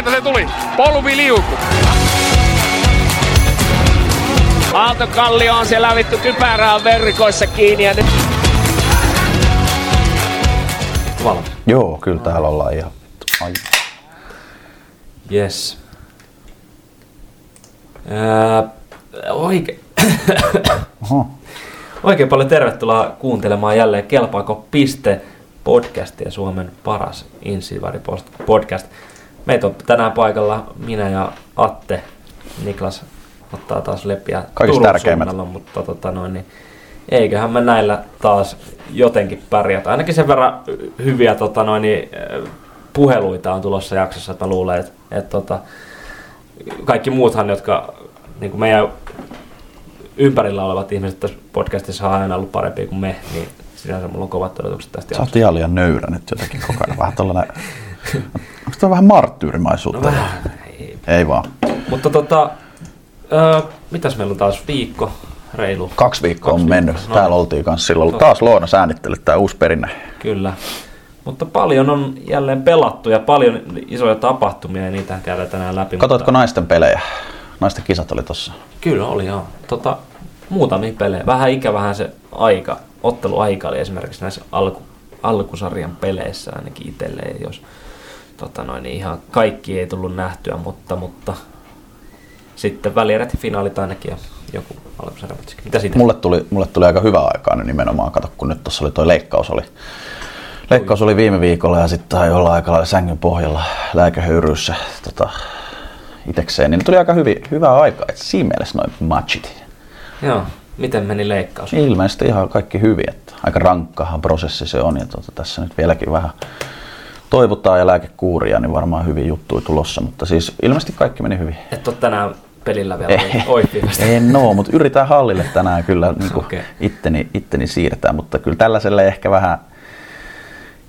Sieltä se tuli. Polvi liuku. Aalto Kallio on siellä vittu kypärää verkoissa kiinni ja nyt Valmis. Joo, kyllä täällä ollaan ihan... Ai. Yes. Ää, oike... Oho. Oikein paljon tervetuloa kuuntelemaan jälleen Kelpaako piste podcastia, Suomen paras Insivari podcast. Meitä on tänään paikalla minä ja Atte. Niklas ottaa taas leppiä Kaikista Turun tärkeimmät. suunnalla, mutta tota noin, niin eiköhän me näillä taas jotenkin pärjätä. Ainakin sen verran hyviä tota noin, niin, äh, puheluita on tulossa jaksossa, että mä luulen, että, että tota, kaikki muuthan, jotka niin kuin meidän ympärillä olevat ihmiset tässä podcastissa on aina ollut parempia kuin me, niin sinänsä mulla on kovat odotukset tästä Sä oot ihan liian nöyrä nyt jotenkin koko ajan. Vähän tollanen... Onko tämä vähän marttyyrimaisuutta? No vähän, ei. Ei vaan. Mutta tota, öö, mitäs meillä on taas viikko, reilu. Kaksi viikkoa on Kaksi mennyt. viikkoa. No. Täällä oltiin kanssa silloin. Taas Loona säännittelet tää uusi perinne. Kyllä. Mutta paljon on jälleen pelattu ja paljon isoja tapahtumia ja niitä käydään tänään läpi. Katoitko mutta... naisten pelejä? Naisten kisat oli tossa. Kyllä oli joo. Tota, muutamia pelejä. Vähän ikävähän se aika, otteluaika oli esimerkiksi näissä alku, alkusarjan peleissä ainakin itselleen, jos tota noin, niin ihan kaikki ei tullut nähtyä, mutta, mutta sitten välierät ja finaalit ainakin ja joku. Mitä siitä? Mulle tuli, mulle tuli aika hyvä aikaa nyt nimenomaan, kato kun nyt tuossa oli toi leikkaus oli. Leikkaus oli viime viikolla ja sitten tai olla aika lailla sängyn pohjalla lääkehöyryissä tota, itekseen, niin tuli aika hyvi, hyvää aikaa. Et siinä mielessä noin matchit. Joo. Miten meni leikkaus? Ilmeisesti ihan kaikki hyvin, että aika rankkahan prosessi se on ja tota, tässä nyt vieläkin vähän toivotaan ja lääkekuuria, niin varmaan hyvin juttuja tulossa, mutta siis ilmeisesti kaikki meni hyvin. Et ole tänään pelillä vielä oippimasta. En oo, mutta yritän hallille tänään kyllä niin okay. itteni, itteni siirtää, mutta kyllä tällaiselle ehkä vähän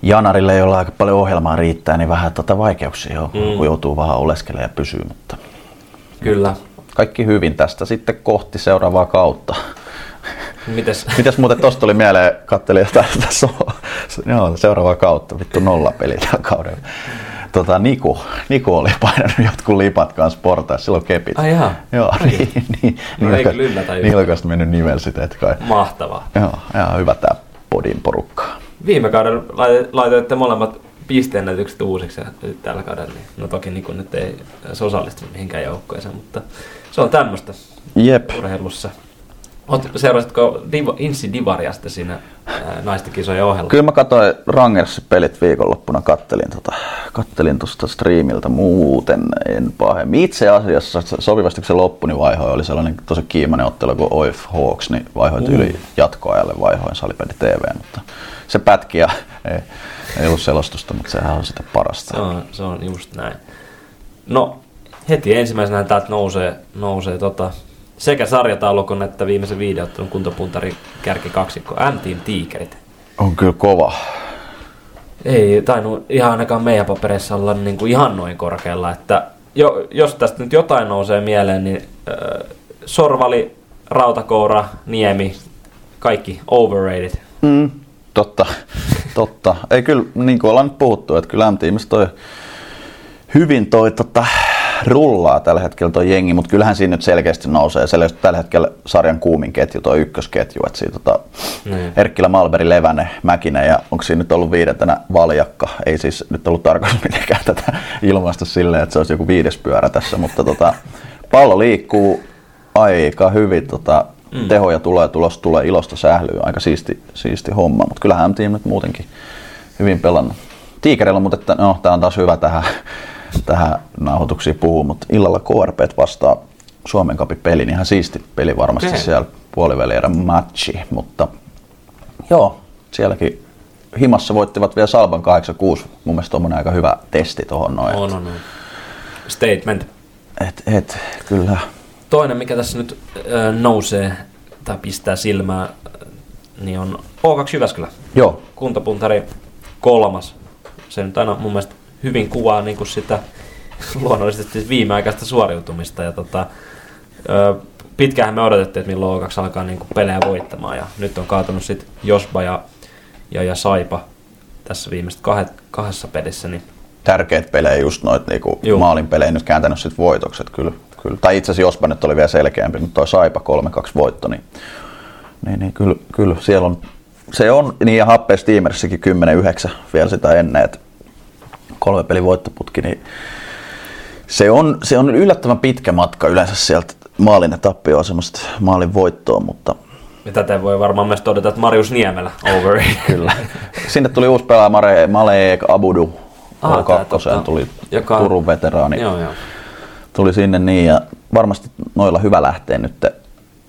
Janarille, jolla aika paljon ohjelmaa riittää, niin vähän tota vaikeuksia on, mm. kun joutuu vähän oleskelemaan ja pysyä, mutta Kyllä. kaikki hyvin tästä sitten kohti seuraavaa kautta. Mites? Mitäs muuten tosta tuli mieleen, kattelin jotain tässä on, joo, seuraavaa kautta, vittu nolla peli tällä kaudella. Tota, Niku, Niku oli painanut jotkut lipat kanssa portaissa, silloin kepit. Ai jaa. Joo, niin, niin, No ei kyllä yllätä yhtään. nilkasta mennyt nivelsiteet kai. Mahtavaa. Joo, ihan hyvä tää podin porukka. Viime kaudella lai- laitoitte molemmat pisteennätykset uusiksi ja nyt tällä kaudella, niin no toki niin nyt ei osallistunut mihinkään joukkueeseen, mutta se on tämmöistä Jep. urheilussa. Oot, seurasitko Insi Divaria sitten siinä ää, naisten kisojen ohella? Kyllä mä katsoin Rangersin pelit viikonloppuna, kattelin, tota, kattelin tuosta striimiltä muuten en pahemmin. Itse asiassa sopivasti kun se loppui, niin vaihoin oli sellainen tosi kiimainen ottelu kuin Oif Hawks, niin vaihoin Uh. yli jatkoajalle vaihoin salipeli TV, mutta se pätki ja ei, ei ollut selostusta, mutta sehän on sitä parasta. Se on, se on just näin. No, heti ensimmäisenä täältä nousee, nousee tota, sekä sarjataulukon että viimeisen viideottelun kuntopuntari kärki kaksikko M-Team Tigerit. On kyllä kova. Ei tainnut ihan ainakaan meidän papereissa olla niin kuin ihan noin korkealla, että jo, jos tästä nyt jotain nousee mieleen, niin äh, Sorvali, Rautakoura, Niemi, kaikki overrated. Mm, totta, totta. Ei kyllä, niin kuin ollaan nyt puhuttu, että kyllä M-tiimissä toi hyvin toi tota, rullaa tällä hetkellä toi jengi, mutta kyllähän siinä nyt selkeästi nousee. Selkeästi tällä hetkellä sarjan kuumin ketju, toi ykkösketju, että siinä tota, Niin. Erkkilä, Malberi, Levänen, Mäkinen ja onko siinä nyt ollut viidentenä valjakka. Ei siis nyt ollut tarkoitus mitenkään tätä ilmaista silleen, että se olisi joku viides pyörä tässä, mutta tota, pallo liikkuu aika hyvin. Tota, mm. Tehoja tulee, tulos tulee, ilosta sählyy. Aika siisti, siisti homma, mutta kyllähän M-tiimi nyt muutenkin hyvin pelannut. Tiikerillä, mutta että, no, tämä on taas hyvä tähän, tähän nauhoituksiin puhua, mutta illalla KRP vastaa Suomen Cupin peli, niin ihan siisti peli varmasti Okei. siellä puolivälierän matchi, mutta joo, sielläkin himassa voittivat vielä Salvan 8-6. Mun mielestä on aika hyvä testi tuohon noin. On, on, on. Statement. Et, et, kyllä. Toinen, mikä tässä nyt äh, nousee tai pistää silmää, niin on O2 Jyväskylä. Joo, Kuntapuntari kolmas. Se nyt aina mun mielestä hyvin kuvaa niin kuin sitä luonnollisesti viimeaikaista suoriutumista. Ja tota, ö, pitkäänhän me odotettiin, että milloin O2 alkaa niin kuin pelejä voittamaan. Ja nyt on kaatunut sitten Josba ja, ja, ja Saipa tässä viimeiset kahe, kahdessa pelissä. Niin tärkeitä pelejä, just noit niinku Juu. maalin pelejä nyt kääntänyt sit voitokset kyllä. kyllä. Tai itse asiassa Jospa nyt oli vielä selkeämpi, mutta toi Saipa 3-2 voitto, niin, niin, niin kyllä, kyllä, siellä on, se on, niin ja Happe Steamersikin 10-9 vielä sitä ennen, että kolme pelin voittoputki, niin se on, se on yllättävän pitkä matka yleensä sieltä maalin tappioon semmoista maalin voittoa, mutta Ja tätä voi varmaan myös todeta, että Marius Niemelä over. Kyllä. Sinne tuli uusi pelaaja Mare, Malek Abudu. Ah, K2 totta. tuli Joka- Turun veteraani. joo, joo. Tuli sinne niin ja varmasti noilla hyvä lähteä nyt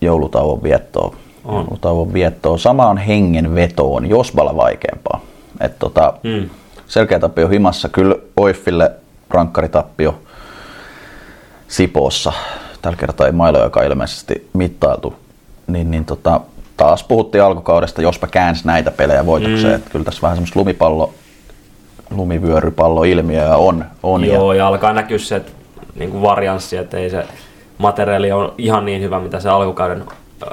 joulutauon viettoon. On. Joulutauon viettoon. Samaan hengen vetoon, josballa vaikeampaa. Et tota, Mm. Selkeä tappio himassa. Kyllä Oiffille rankkaritappio Sipoossa. Tällä kertaa ei mailoja, joka ilmeisesti mittailtu. Niin, niin tota, taas puhuttiin alkukaudesta, jospa käänsi näitä pelejä voitokseen. Mm. Kyllä tässä vähän semmoista lumipallo, lumivyörypallo ilmiöä on. on Joo, ja, ja alkaa näkyä se että, niin kuin varianssi, että ei se materiaali on ihan niin hyvä, mitä se alkukauden ö,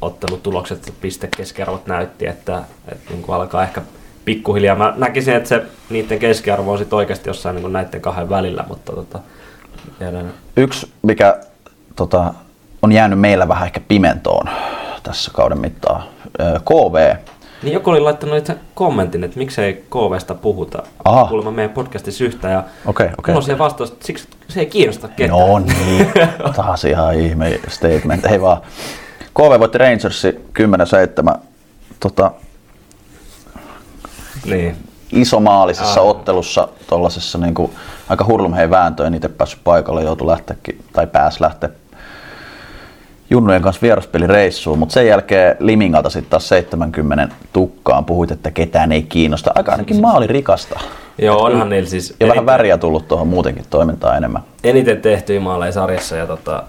ottelutulokset ja pistekeskiarvot näytti, että, että niin kuin alkaa ehkä pikkuhiljaa. Mä näkisin, että se niiden keskiarvo on sit oikeasti jossain niin kuin näiden kahden välillä, mutta tota, tiedän, Yksi, mikä tota, on jäänyt meillä vähän ehkä pimentoon tässä kauden mittaan, KV. Niin joku oli laittanut itse kommentin, että miksei KVsta puhuta Aha. kuulemma meidän podcastissa yhtään. Ja Okei, okei. Mulla on siihen vastaus, että siksi se ei kiinnosta ketään. No niin, taas ihan ihme statement. Ei vaan. KV voitti Rangersi 10-7. Tota, Niin. isomaalisessa Aivan. ottelussa tuollaisessa niinku, aika hurlumheen vääntö, en itse päässyt paikalle, joutui lähteäkin, tai pääsi lähteä Junnujen kanssa vieraspelireissuun, mutta sen jälkeen Limingalta sitten taas 70 tukkaan puhuit, että ketään ei kiinnosta. Aika ainakin maali rikasta. Joo, onhan niillä siis Ja vähän väriä tullut tuohon muutenkin toimintaan enemmän. eniten tehtyjä maaleja sarjassa ja tota,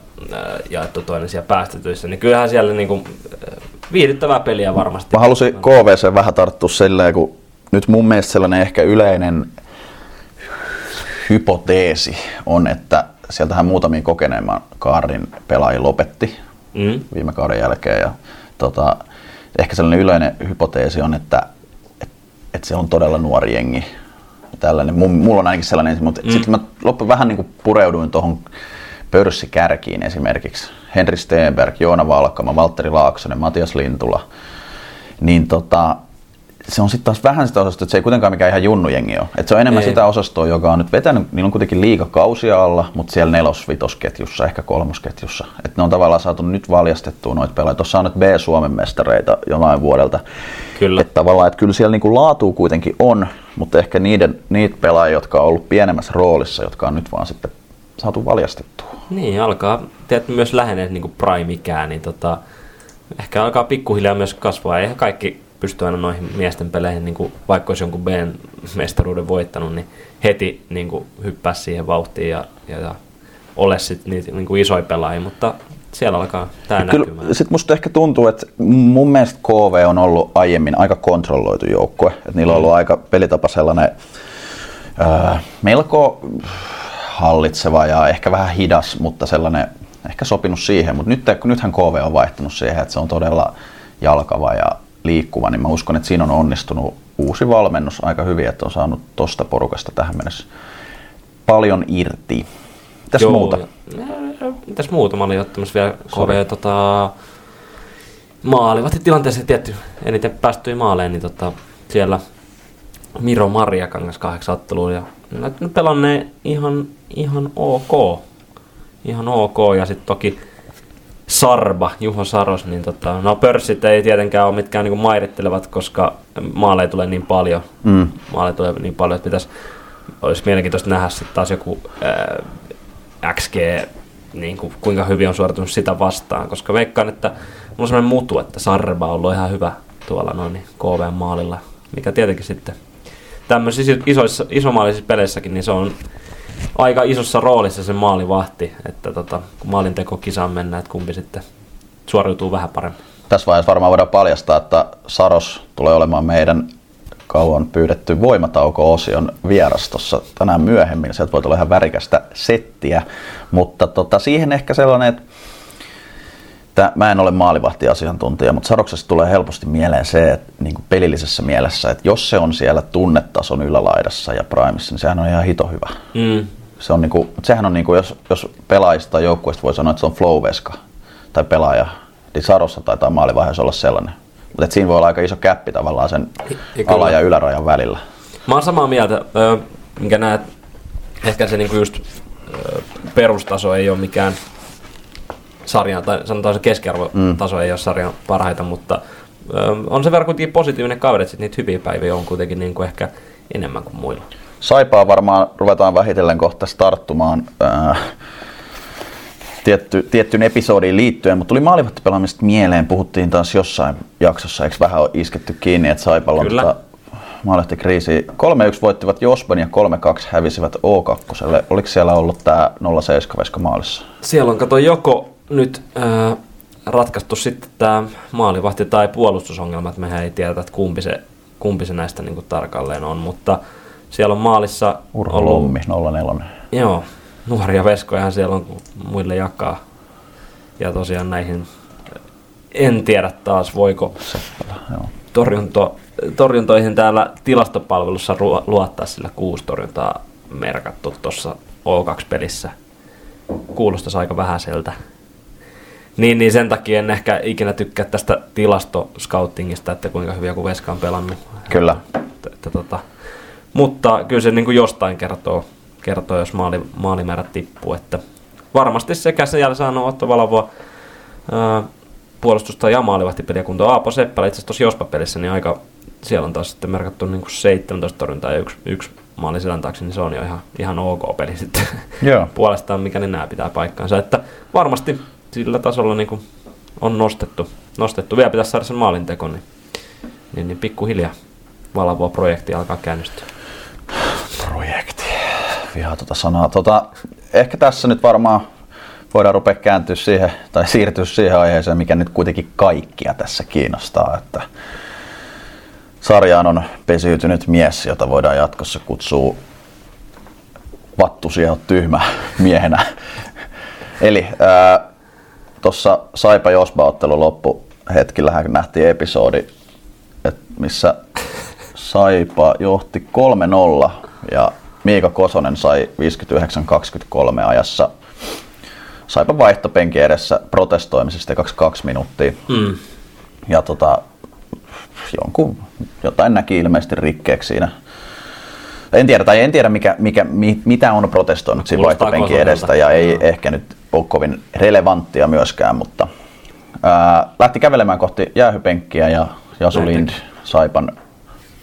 jaettu toinen siellä päästetyissä, niin kyllähän siellä niinku, ää, viihdyttävää peliä varmasti. Mä halusin KVC vähän tarttua silleen, kun nyt mun mielestä sellainen ehkä yleinen hypoteesi on, että sieltähän muutamia kokeneemman kaarin pelaajia lopetti Mm. viime kauden jälkeen. Ja, tota, ehkä sellainen yleinen hypoteesi on, että et, et se on todella nuori jengi. Tällainen. Mulla on ainakin sellainen, mutta mm. sitten mä loppu vähän niin kuin pureuduin tuohon pörssikärkiin esimerkiksi. Henri Steenberg, Joona Valkama, Valtteri Laaksonen, Matias Lintula. Niin tota, se on sitten taas vähän sitä osastoa, että se ei kuitenkaan mikään ihan junnujengi ole. Et se on enemmän Ei. sitä osastoa, joka on nyt vetänyt, niillä on kuitenkin liikakausia alla, mutta siellä nelos-vitosketjussa, ehkä kolmosketjussa. Et ne on tavallaan saatu nyt valjastettua noita pelaajia. Tuossa on nyt B-Suomen mestareita jonain vuodelta. Kyllä. Että tavallaan, että kyllä siellä niinku laatua kuitenkin on, mutta ehkä niiden, niitä pelaajia, jotka on ollut pienemmässä roolissa, jotka on nyt vaan sitten saatu valjastettua. Niin, alkaa tiedät, myös lähenee niin prime-ikää, niin tota, ehkä alkaa pikkuhiljaa myös kasvaa. Eihän kaikki pysty aina noihin miesten peleihin, niin kuin, vaikka olisi jonkun B-mestaruuden voittanut, niin heti niin kuin, hyppää siihen vauhtiin ja, ja, ja ole sitten niitä niin kuin isoja pelaajia, mutta siellä alkaa tämä näkymään. Kyllä, sit musta ehkä tuntuu, että mun mielestä KV on ollut aiemmin aika kontrolloitu joukkue. Et niillä on ollut aika pelitapa sellainen ää, melko hallitseva ja ehkä vähän hidas, mutta sellainen ehkä sopinut siihen. Mutta nyt, nythän KV on vaihtunut siihen, että se on todella jalkava ja liikkuva, niin mä uskon, että siinä on onnistunut uusi valmennus aika hyvin, että on saanut tosta porukasta tähän mennessä paljon irti. Mitäs Joo, muuta? Mitäs muuta? Mä olin ottamassa vielä. KV tota, maalivahti tilanteessa tietty eniten päästyi maaleen, niin tota, siellä Miro Marjakangas kahdeksan otteluun ja näyttänyt pelanneen ihan, ihan ok. Ihan ok ja sitten toki Sarba, Juho Saros, niin tota, no pörssit ei tietenkään ole mitkään niinku mairittelevat, koska maaleja tulee niin paljon. Mm. Maaleja tulee niin paljon, että pitäisi, olisi mielenkiintoista nähdä sitten taas joku ää, XG, niin kuin, kuinka hyvin on suoritunut sitä vastaan, koska veikkaan, että mulla on sellainen mutu, että Sarba on ollut ihan hyvä tuolla noin niin KV-maalilla, mikä tietenkin sitten tämmöisissä isoissa, isomaalisissa peleissäkin, niin se on aika isossa roolissa se maalivahti, että tota, kun maalinteko kisaan mennään, että kumpi sitten suoriutuu vähän paremmin. Tässä vaiheessa varmaan voidaan paljastaa, että Saros tulee olemaan meidän kauan pyydetty voimatauko-osion vierastossa tänään myöhemmin. Sieltä voi tulla ihan värikästä settiä, mutta tota, siihen ehkä sellainen, että Tää, mä en ole maalivahtiasiantuntija, mutta Saroksesta tulee helposti mieleen se, että niin kuin pelillisessä mielessä, että jos se on siellä tunnetason ylälaidassa ja primissa, niin sehän on ihan hito hyvä. Mm. Se on niin kuin, sehän on niin kuin, jos, jos pelaajista tai joukkueista voi sanoa, että se on flowveska tai pelaaja, niin Sarossa taitaa maalivaiheessa olla sellainen. Mutta siinä voi olla aika iso käppi tavallaan sen Ja kyllä. ala- ja ylärajan välillä. Mä oon samaa mieltä, minkä näet, ehkä se niinku just ö, perustaso ei ole mikään sarjan, tai sanotaan se keskiarvotaso mm. ei ole sarjan parhaita, mutta ö, on se verran kuitenkin positiivinen kaveri, että sit niitä hyviä päiviä on kuitenkin niinku ehkä enemmän kuin muilla. Saipaa varmaan ruvetaan vähitellen kohta starttumaan ää, tietty, tiettyyn episodiin liittyen, mutta tuli maalivahtipelaamista mieleen, puhuttiin taas jossain jaksossa, eikö vähän ole isketty kiinni, että Saipalla on tota maalivahtikriisi. 3-1 voittivat Josban ja 3-2 hävisivät O2. Oliko siellä ollut tämä 0-7 veska maalissa? Siellä on kato joko nyt ää, ratkaistu sitten tämä maalivahti tai puolustusongelma, että mehän ei tiedetä, että kumpi se, kumpi se näistä niinku tarkalleen on, mutta siellä on maalissa Urho Lommi 0-4. Joo, nuoria veskojahan siellä on, kun muille jakaa. Ja tosiaan näihin, en tiedä taas, voiko Joo. torjunto, torjuntoihin täällä tilastopalvelussa luottaa, sillä kuusi torjuntaa merkattu tuossa O2-pelissä. Kuulostaisi aika vähäiseltä. Niin, niin sen takia en ehkä ikinä tykkää tästä tilastoscoutingista, että kuinka hyvin joku veska on pelannut. Kyllä. Että, että, tota, mutta kyllä se niin kuin jostain kertoo, kertoo jos maali, maalimäärät tippuu. Että varmasti sekä siellä saanut Otto Valavoa ää, puolustusta ja maalivahtipeliä kuntoon. Aapo Seppälä itse asiassa tuossa Jospa-pelissä, niin aika, siellä on taas sitten merkattu niin kuin 17 torjuntaa ja yksi, yksi maali selän taakse, niin se on jo ihan, ihan ok peli sitten Joo. puolestaan, mikä niin nämä pitää paikkaansa. Että varmasti sillä tasolla niin kuin on nostettu, nostettu. Vielä pitäisi saada sen maalinteko, niin, niin, niin pikkuhiljaa Valavoa projekti alkaa käynnistyä. Projekti. Vihaa tuota sanaa. Tota, ehkä tässä nyt varmaan voidaan rupea kääntyä siihen, tai siirtyä siihen aiheeseen, mikä nyt kuitenkin kaikkia tässä kiinnostaa, että sarjaan on pesiytynyt mies, jota voidaan jatkossa kutsua vattusia tyhmä miehenä. Eli tuossa Saipa Josba-ottelun loppuhetkillähän nähtiin episodi, et missä Saipa johti 3-0 ja Miika Kosonen sai 59-23 ajassa Saipa vaihtopenki edessä protestoimisesta kaksi kaksi minuuttia. Mm. Ja tota, jonkun, jotain näki ilmeisesti rikkeeksi siinä. En tiedä, tai en tiedä mikä, mikä, mi, mitä on protestoinut siinä vaihtopenkin edestä ja ei Joo. ehkä nyt ole kovin relevanttia myöskään, mutta ää, lähti kävelemään kohti jäähypenkkiä ja Jasu Lind, Saipan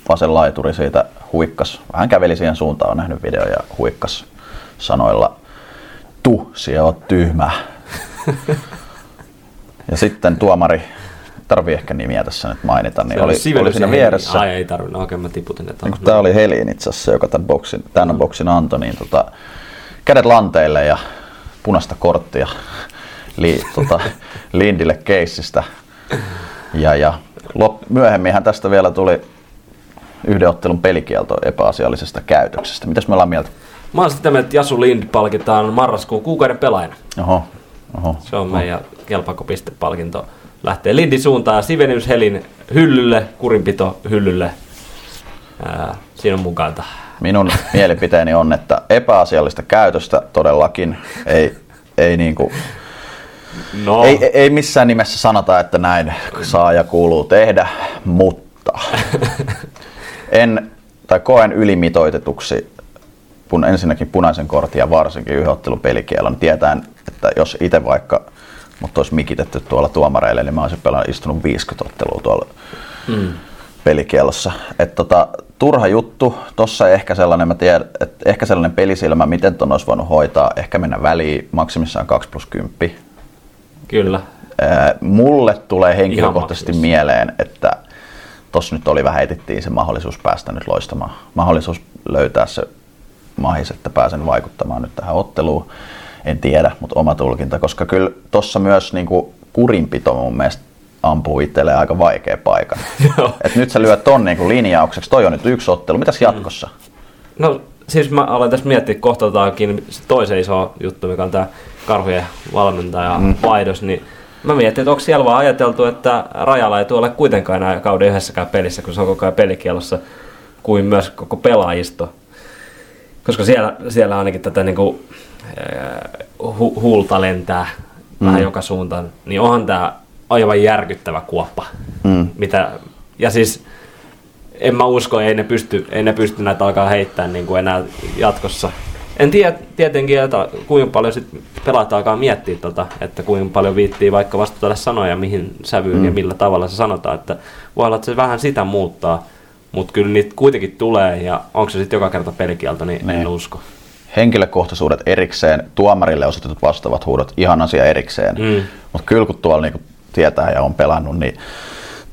vasen laituri siitä huikkas. Hän käveli siihen suuntaan, on nähnyt video ja huikkas sanoilla, tu, siellä on tyhmä. ja sitten tuomari, tarvii ehkä nimiä tässä nyt mainita, niin Se oli, Sivelius oli siinä vieressä. Ai ei tarvinnut, okei mä tiputin, että onko Tämä oli Helin itse asiassa, joka tämän boksin, tämän boksin antoi, niin tota, kädet lanteille ja punaista korttia li, tota, Lindille keissistä. Ja, ja lop, myöhemminhän tästä vielä tuli yhden ottelun pelikielto epäasiallisesta käytöksestä. Mitäs me ollaan mieltä? Mä oon sitä mieltä, että Jasu Lind palkitaan marraskuun kuukauden pelaajana. Oho, oho. Se on meidän kelpakopistepalkinto. Lähtee Lindin suuntaan, Sivenius Helin hyllylle, kurinpito hyllylle. Ää, siinä on mukana. Minun mielipiteeni on, että epäasiallista käytöstä todellakin ei, ei, niinku, No, ei, ei missään nimessä sanota, että näin saa ja kuuluu tehdä, mutta en, tai koen ylimitoitetuksi kun ensinnäkin punaisen kortin ja varsinkin pelikielon, tietäen, että jos itse vaikka mut olisi mikitetty tuolla tuomareille, niin mä olisin pelannut istunut 50 ottelua tuolla mm. pelikielossa. Et tota, turha juttu, tossa ehkä sellainen, mä tiedän, että ehkä sellainen pelisilmä, miten ton olisi voinut hoitaa, ehkä mennä väliin maksimissaan 2 plus 10. Kyllä. Ää, Mulle tulee henkilökohtaisesti mieleen, että tossa nyt oli vähän etittiin se mahdollisuus päästä nyt loistamaan. Mahdollisuus löytää se mahis, että pääsen vaikuttamaan nyt tähän otteluun. En tiedä, mutta oma tulkinta, koska kyllä tossa myös niinku kurinpito mun mielestä ampuu itselleen aika vaikea paikan. Et nyt sä lyöt ton niinku linjaukseksi, toi on nyt yksi ottelu, mitäs jatkossa? No siis mä aloin tässä miettiä, kohtaltaankin se toisen iso juttu, mikä on tämä karhujen valmentaja mm. vaihdos, niin Mä mietin, että onko siellä vaan ajateltu, että Rajala ei tuolle kuitenkaan enää kauden yhdessäkään pelissä, kun se on koko ajan pelikielossa, kuin myös koko pelaajisto. Koska siellä, siellä ainakin tätä niin kuin, hu, huulta lentää mm. vähän joka suuntaan, niin onhan tämä aivan järkyttävä kuoppa. Mm. Mitä, ja siis en mä usko, ei ne pysty, ei ne pysty näitä alkaa heittämään niin kuin enää jatkossa. En tiedä tietenkin, että kuinka paljon sit pelaat alkaa miettiä, tota, että kuinka paljon viittii vaikka vastata sanoja, mihin sävyyn mm. ja millä tavalla se sanotaan. Että voi olla, että se vähän sitä muuttaa, mutta kyllä niitä kuitenkin tulee ja onko se sitten joka kerta pelikielto, niin, niin en usko. Henkilökohtaisuudet erikseen, tuomarille osoitetut vastaavat huudot, ihan asia erikseen. Mm. Mutta kyllä kun tuolla niinku tietää ja on pelannut, niin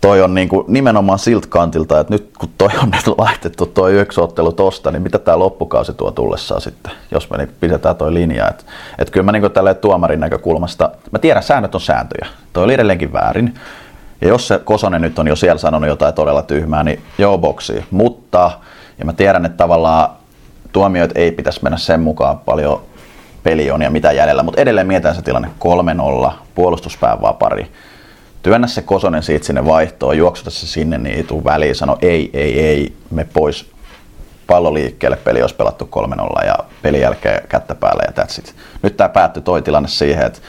toi on niinku nimenomaan siltä kantilta, että nyt kun toi on nyt laitettu toi yksi ottelu tosta, niin mitä tämä loppukausi tuo tullessaan sitten, jos me niinku pidetään toi linja. Että et kyllä mä niinku tuomarin näkökulmasta, mä tiedän, säännöt on sääntöjä. Toi oli edelleenkin väärin. Ja jos se Kosonen nyt on jo siellä sanonut jotain todella tyhmää, niin joo boksi. Mutta, ja mä tiedän, että tavallaan tuomioit ei pitäisi mennä sen mukaan paljon peli on ja mitä jäljellä, mutta edelleen mietitään se tilanne 3-0, puolustuspään vapari työnnä se Kosonen siitä sinne vaihtoon, juoksuta se sinne, niin ei tuu väliin, sano ei, ei, ei, me pois pallo liikkeelle, peli olisi pelattu 3-0 ja pelin jälkeen kättä päälle ja that's it. Nyt tämä päättyi toi tilanne siihen, että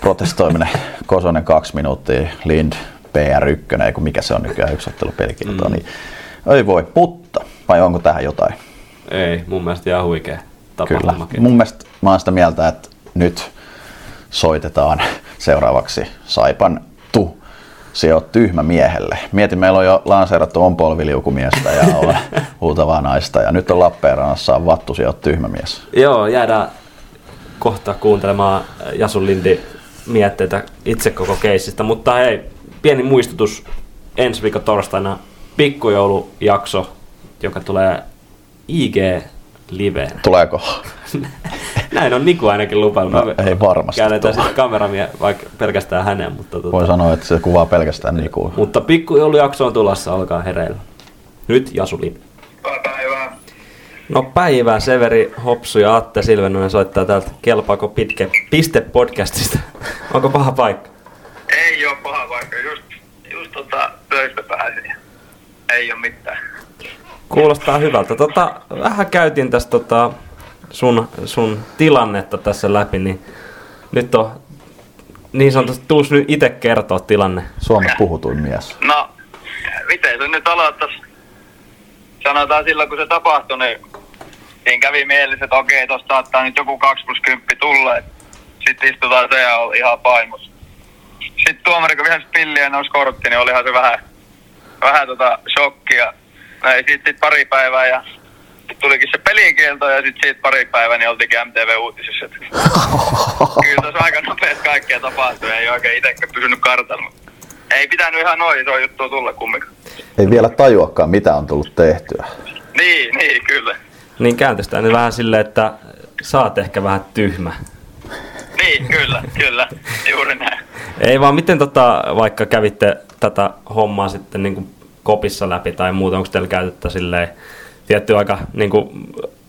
protestoiminen Kosonen kaksi minuuttia, Lind PR1, ei kun mikä se on nykyään yksi ottelu mm. niin ei voi, mutta vai onko tähän jotain? Ei, mun mielestä ihan huikea tapahtuma. Kyllä, mun mielestä mä oon sitä mieltä, että nyt soitetaan seuraavaksi Saipan tu. Se on tyhmä miehelle. Mietin, meillä on jo lanseerattu on polviliukumiestä ja on huutavaa naista ja nyt on Lappeenrannassa on Vattu, se on tyhmä mies. Joo, jäädään kohta kuuntelemaan Jasun Lindi mietteitä itse koko keisistä, mutta hei, pieni muistutus ensi viikon torstaina pikkujoulujakso, joka tulee IG Live. Tuleeko? Näin on Niku ainakin lupaillut. No, ei varmasti Käännetään sitten kameramia vaikka pelkästään hänen. Mutta tuota, Voi sanoa, että se kuvaa pelkästään Niku. Mutta pikkujoulujakso on tulossa, olkaa hereillä. Nyt Jasuli. Päivää. No päivää, Severi Hopsu ja Atte Silvenonen soittaa täältä Kelpaako pitke piste podcastista. Onko paha paikka? Ei ole paha paikka, just, just tota, töistä pääsin. Ei ole mitään. Kuulostaa hyvältä. Tota, vähän käytiin tästä tota, sun, sun tilannetta tässä läpi, niin nyt on niin sanotusti, tuus nyt itse kertoa tilanne. Suomen puhutuin mies. No, miten se nyt aloittaisi? Sanotaan silloin, kun se tapahtui, niin siinä kävi mielessä, että okei, tuosta saattaa nyt joku 2 plus 10 tulla. Sitten istutaan se ja on ihan paimus. Sitten tuomari, kun vihasi pilliä ja nousi kortti, niin olihan se vähän, vähän tota shokkia. No ei sitten sit pari päivää ja tulikin se pelikielto ja sitten siitä pari päivää niin oltiinkin MTV-uutisissa. Kyllä tässä aika nopeasti kaikkea tapahtui ei oikein itsekään pysynyt kartalla. Ei pitänyt ihan noin iso juttu tulla kumminkaan. Ei vielä tajuakaan, mitä on tullut tehtyä. Niin, niin, kyllä. Niin kääntöstä nyt vähän silleen, että saat ehkä vähän tyhmä. Niin, kyllä, kyllä. Juuri näin. Ei vaan miten tota, vaikka kävitte tätä hommaa sitten niin kuin kopissa läpi tai muuta, onko teillä käytettä silleen tietty aika niin kuin,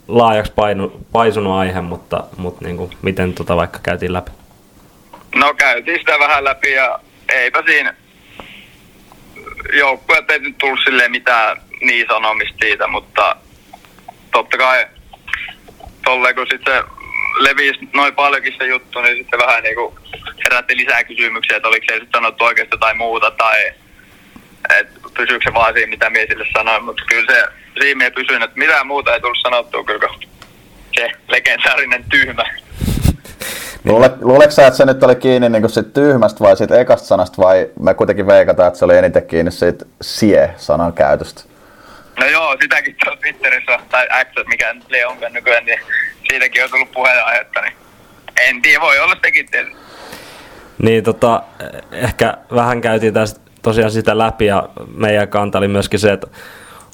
laajaksi painu, paisunut aihe, mutta, mutta niin kuin, miten tota vaikka käytiin läpi? No käytiin sitä vähän läpi ja eipä siinä joukkueet ei nyt tullut silleen mitään niin sanomista siitä, mutta totta kai tolleen kun sitten levisi noin paljonkin se juttu, niin sitten vähän niin kuin herätti lisää kysymyksiä, että oliko se sitten sanottu oikeasti tai muuta, tai että pysyykö se vaan siinä, mitä mies sille sanoi, mutta kyllä se siinä ei pysynyt, että mitään muuta ei tullut sanottua, kyllä se legendaarinen tyhmä. Luule, luuleeko sä, että se nyt oli kiinni niin sit tyhmästä vai siitä ekasta sanasta vai me kuitenkin veikataan, että se oli eniten kiinni siitä sie-sanan käytöstä? No joo, sitäkin tuolla Twitterissä tai X, mikä nyt ei onkaan nykyään, niin siitäkin on tullut puheenaihetta, niin en tiedä, voi olla sekin tietysti. Niin tota, ehkä vähän käytiin tästä tosiaan sitä läpi ja meidän kanta oli myöskin se, että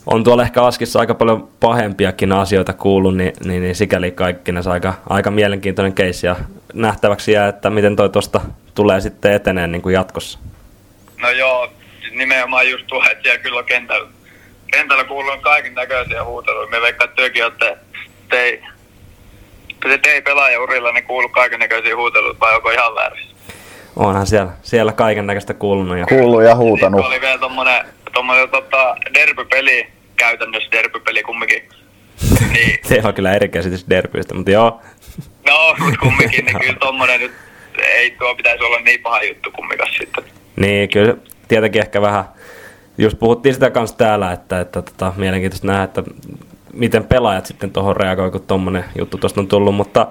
on tuolla ehkä Askissa aika paljon pahempiakin asioita kuullut, niin, niin, niin sikäli kaikkinensa aika, aika mielenkiintoinen keissi ja nähtäväksi jää, että miten toi tuosta tulee sitten eteneen niin kuin jatkossa. No joo, nimenomaan just tuo, että siellä kyllä kentällä, kentällä kuuluu kaiken näköisiä huuteluja. Me veikkaan työkin, että te te ei pelaajaurilla, niin kuuluu kaiken näköisiä huuteluja vai onko ihan väärässä? onhan siellä, siellä kaiken näköistä kuulunut. Ja... Kuullut ja huutanut. Sitten oli vielä tommonen, tommonen tota, derbypeli, käytännössä derbypeli kumminkin. Niin, Teillä on kyllä eri käsitys derbyistä, mutta joo. no, mut kumminkin, niin kyllä tommonen nyt, ei tuo pitäisi olla niin paha juttu kummikas sitten. Niin, kyllä tietenkin ehkä vähän, just puhuttiin sitä kanssa täällä, että, että tota, mielenkiintoista nähdä, että miten pelaajat sitten tuohon reagoi, kun tuommoinen juttu tuosta on tullut, mutta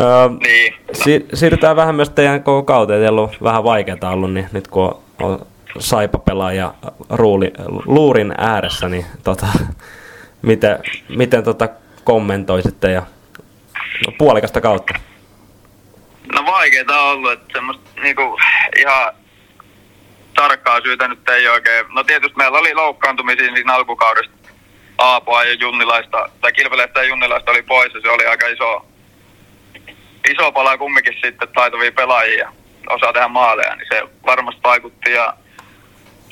öö, Niin, si- siirrytään vähän myös teidän koko kauteen, teillä on vähän vaikeaa ollut, niin nyt kun on, on saipa pelaaja ruuli, luurin ääressä, niin tota, miten, miten tota kommentoisitte ja no, puolikasta kautta? No vaikeeta on ollut, että semmoista niinku ihan tarkkaa syytä nyt ei oikein. No tietysti meillä oli loukkaantumisia siinä alkukaudesta. Aapoa ja Junnilaista, tai Kilpeleistä ja Junnilaista oli pois ja se oli aika iso, iso pala kumminkin sitten taitavia pelaajia osaa tehdä maaleja, niin se varmasti vaikutti ja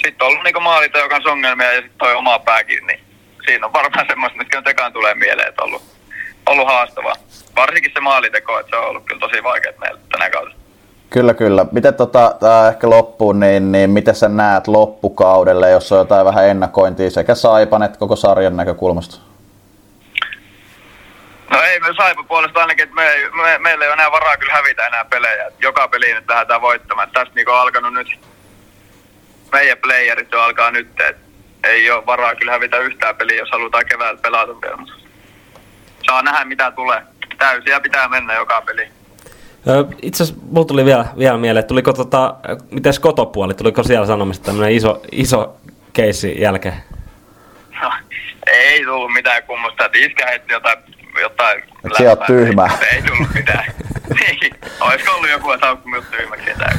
sitten on ollut niinku maalita kanssa ongelmia ja sitten toi oma pääkin, niin siinä on varmaan semmoista, mitkä nyt ekaan tulee mieleen, että on ollut, ollut haastavaa. Varsinkin se maaliteko, että se on ollut kyllä tosi vaikea meillä tänä kaudella. Kyllä, kyllä. Miten tota, tää ehkä loppuun, niin, niin miten sä näet loppukaudelle, jos on jotain vähän ennakointia sekä Saipan että koko sarjan näkökulmasta? No ei me saipa puolesta ainakin, että me, me, meillä ei ole enää varaa kyllä hävitä enää pelejä. Joka peli nyt lähdetään voittamaan. Tästä niinku on alkanut nyt, meidän playerit jo alkaa nyt, että ei ole varaa kyllä hävitä yhtään peliä, jos halutaan keväällä pelata vielä. Saa nähdä mitä tulee. Täysiä pitää mennä joka peli. Itse asiassa mulla tuli vielä, vielä mieleen, että tuliko tota, mites kotopuoli, tuliko siellä sanomista tämmöinen iso, iso keissi jälkeen? No, ei tullut mitään kummosta, että iskä heitti jotain, jotain Et se on läppää. tyhmä. Ei tullut mitään. olisiko ollut joku, että minut tyhmäksi jotain.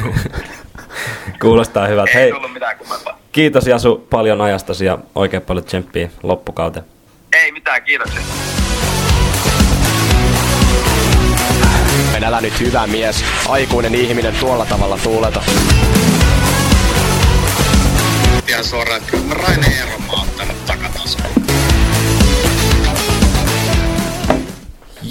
Kuulostaa hyvältä. Ei Hei, tullut mitään kummempaa. kiitos Jasu paljon ajastasi ja oikein paljon tsemppiä loppukauteen. Ei mitään, kiitoksia. En älä nyt hyvä mies, aikuinen ihminen tuolla tavalla tuuleta. ihan suoraan, että Raine ottanut takataskuun.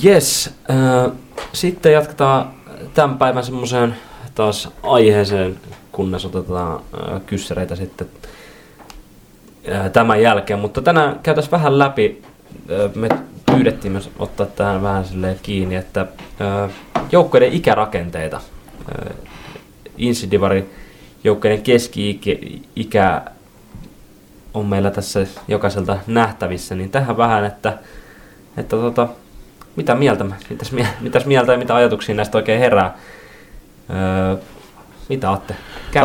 Yes, äh, sitten jatketaan tämän päivän semmoiseen taas aiheeseen, kunnes otetaan äh, kyssäreitä sitten äh, tämän jälkeen. Mutta tänään käytäisiin vähän läpi, äh, me pyydettiin myös ottaa tähän vähän silleen kiinni, että joukkueiden ikärakenteita. Insidivari joukkueiden keski-ikä on meillä tässä jokaiselta nähtävissä, niin tähän vähän, että, että tota, mitä mieltä, mitäs, mitäs mieltä ja mitä ajatuksia näistä oikein herää? Öö, mitä?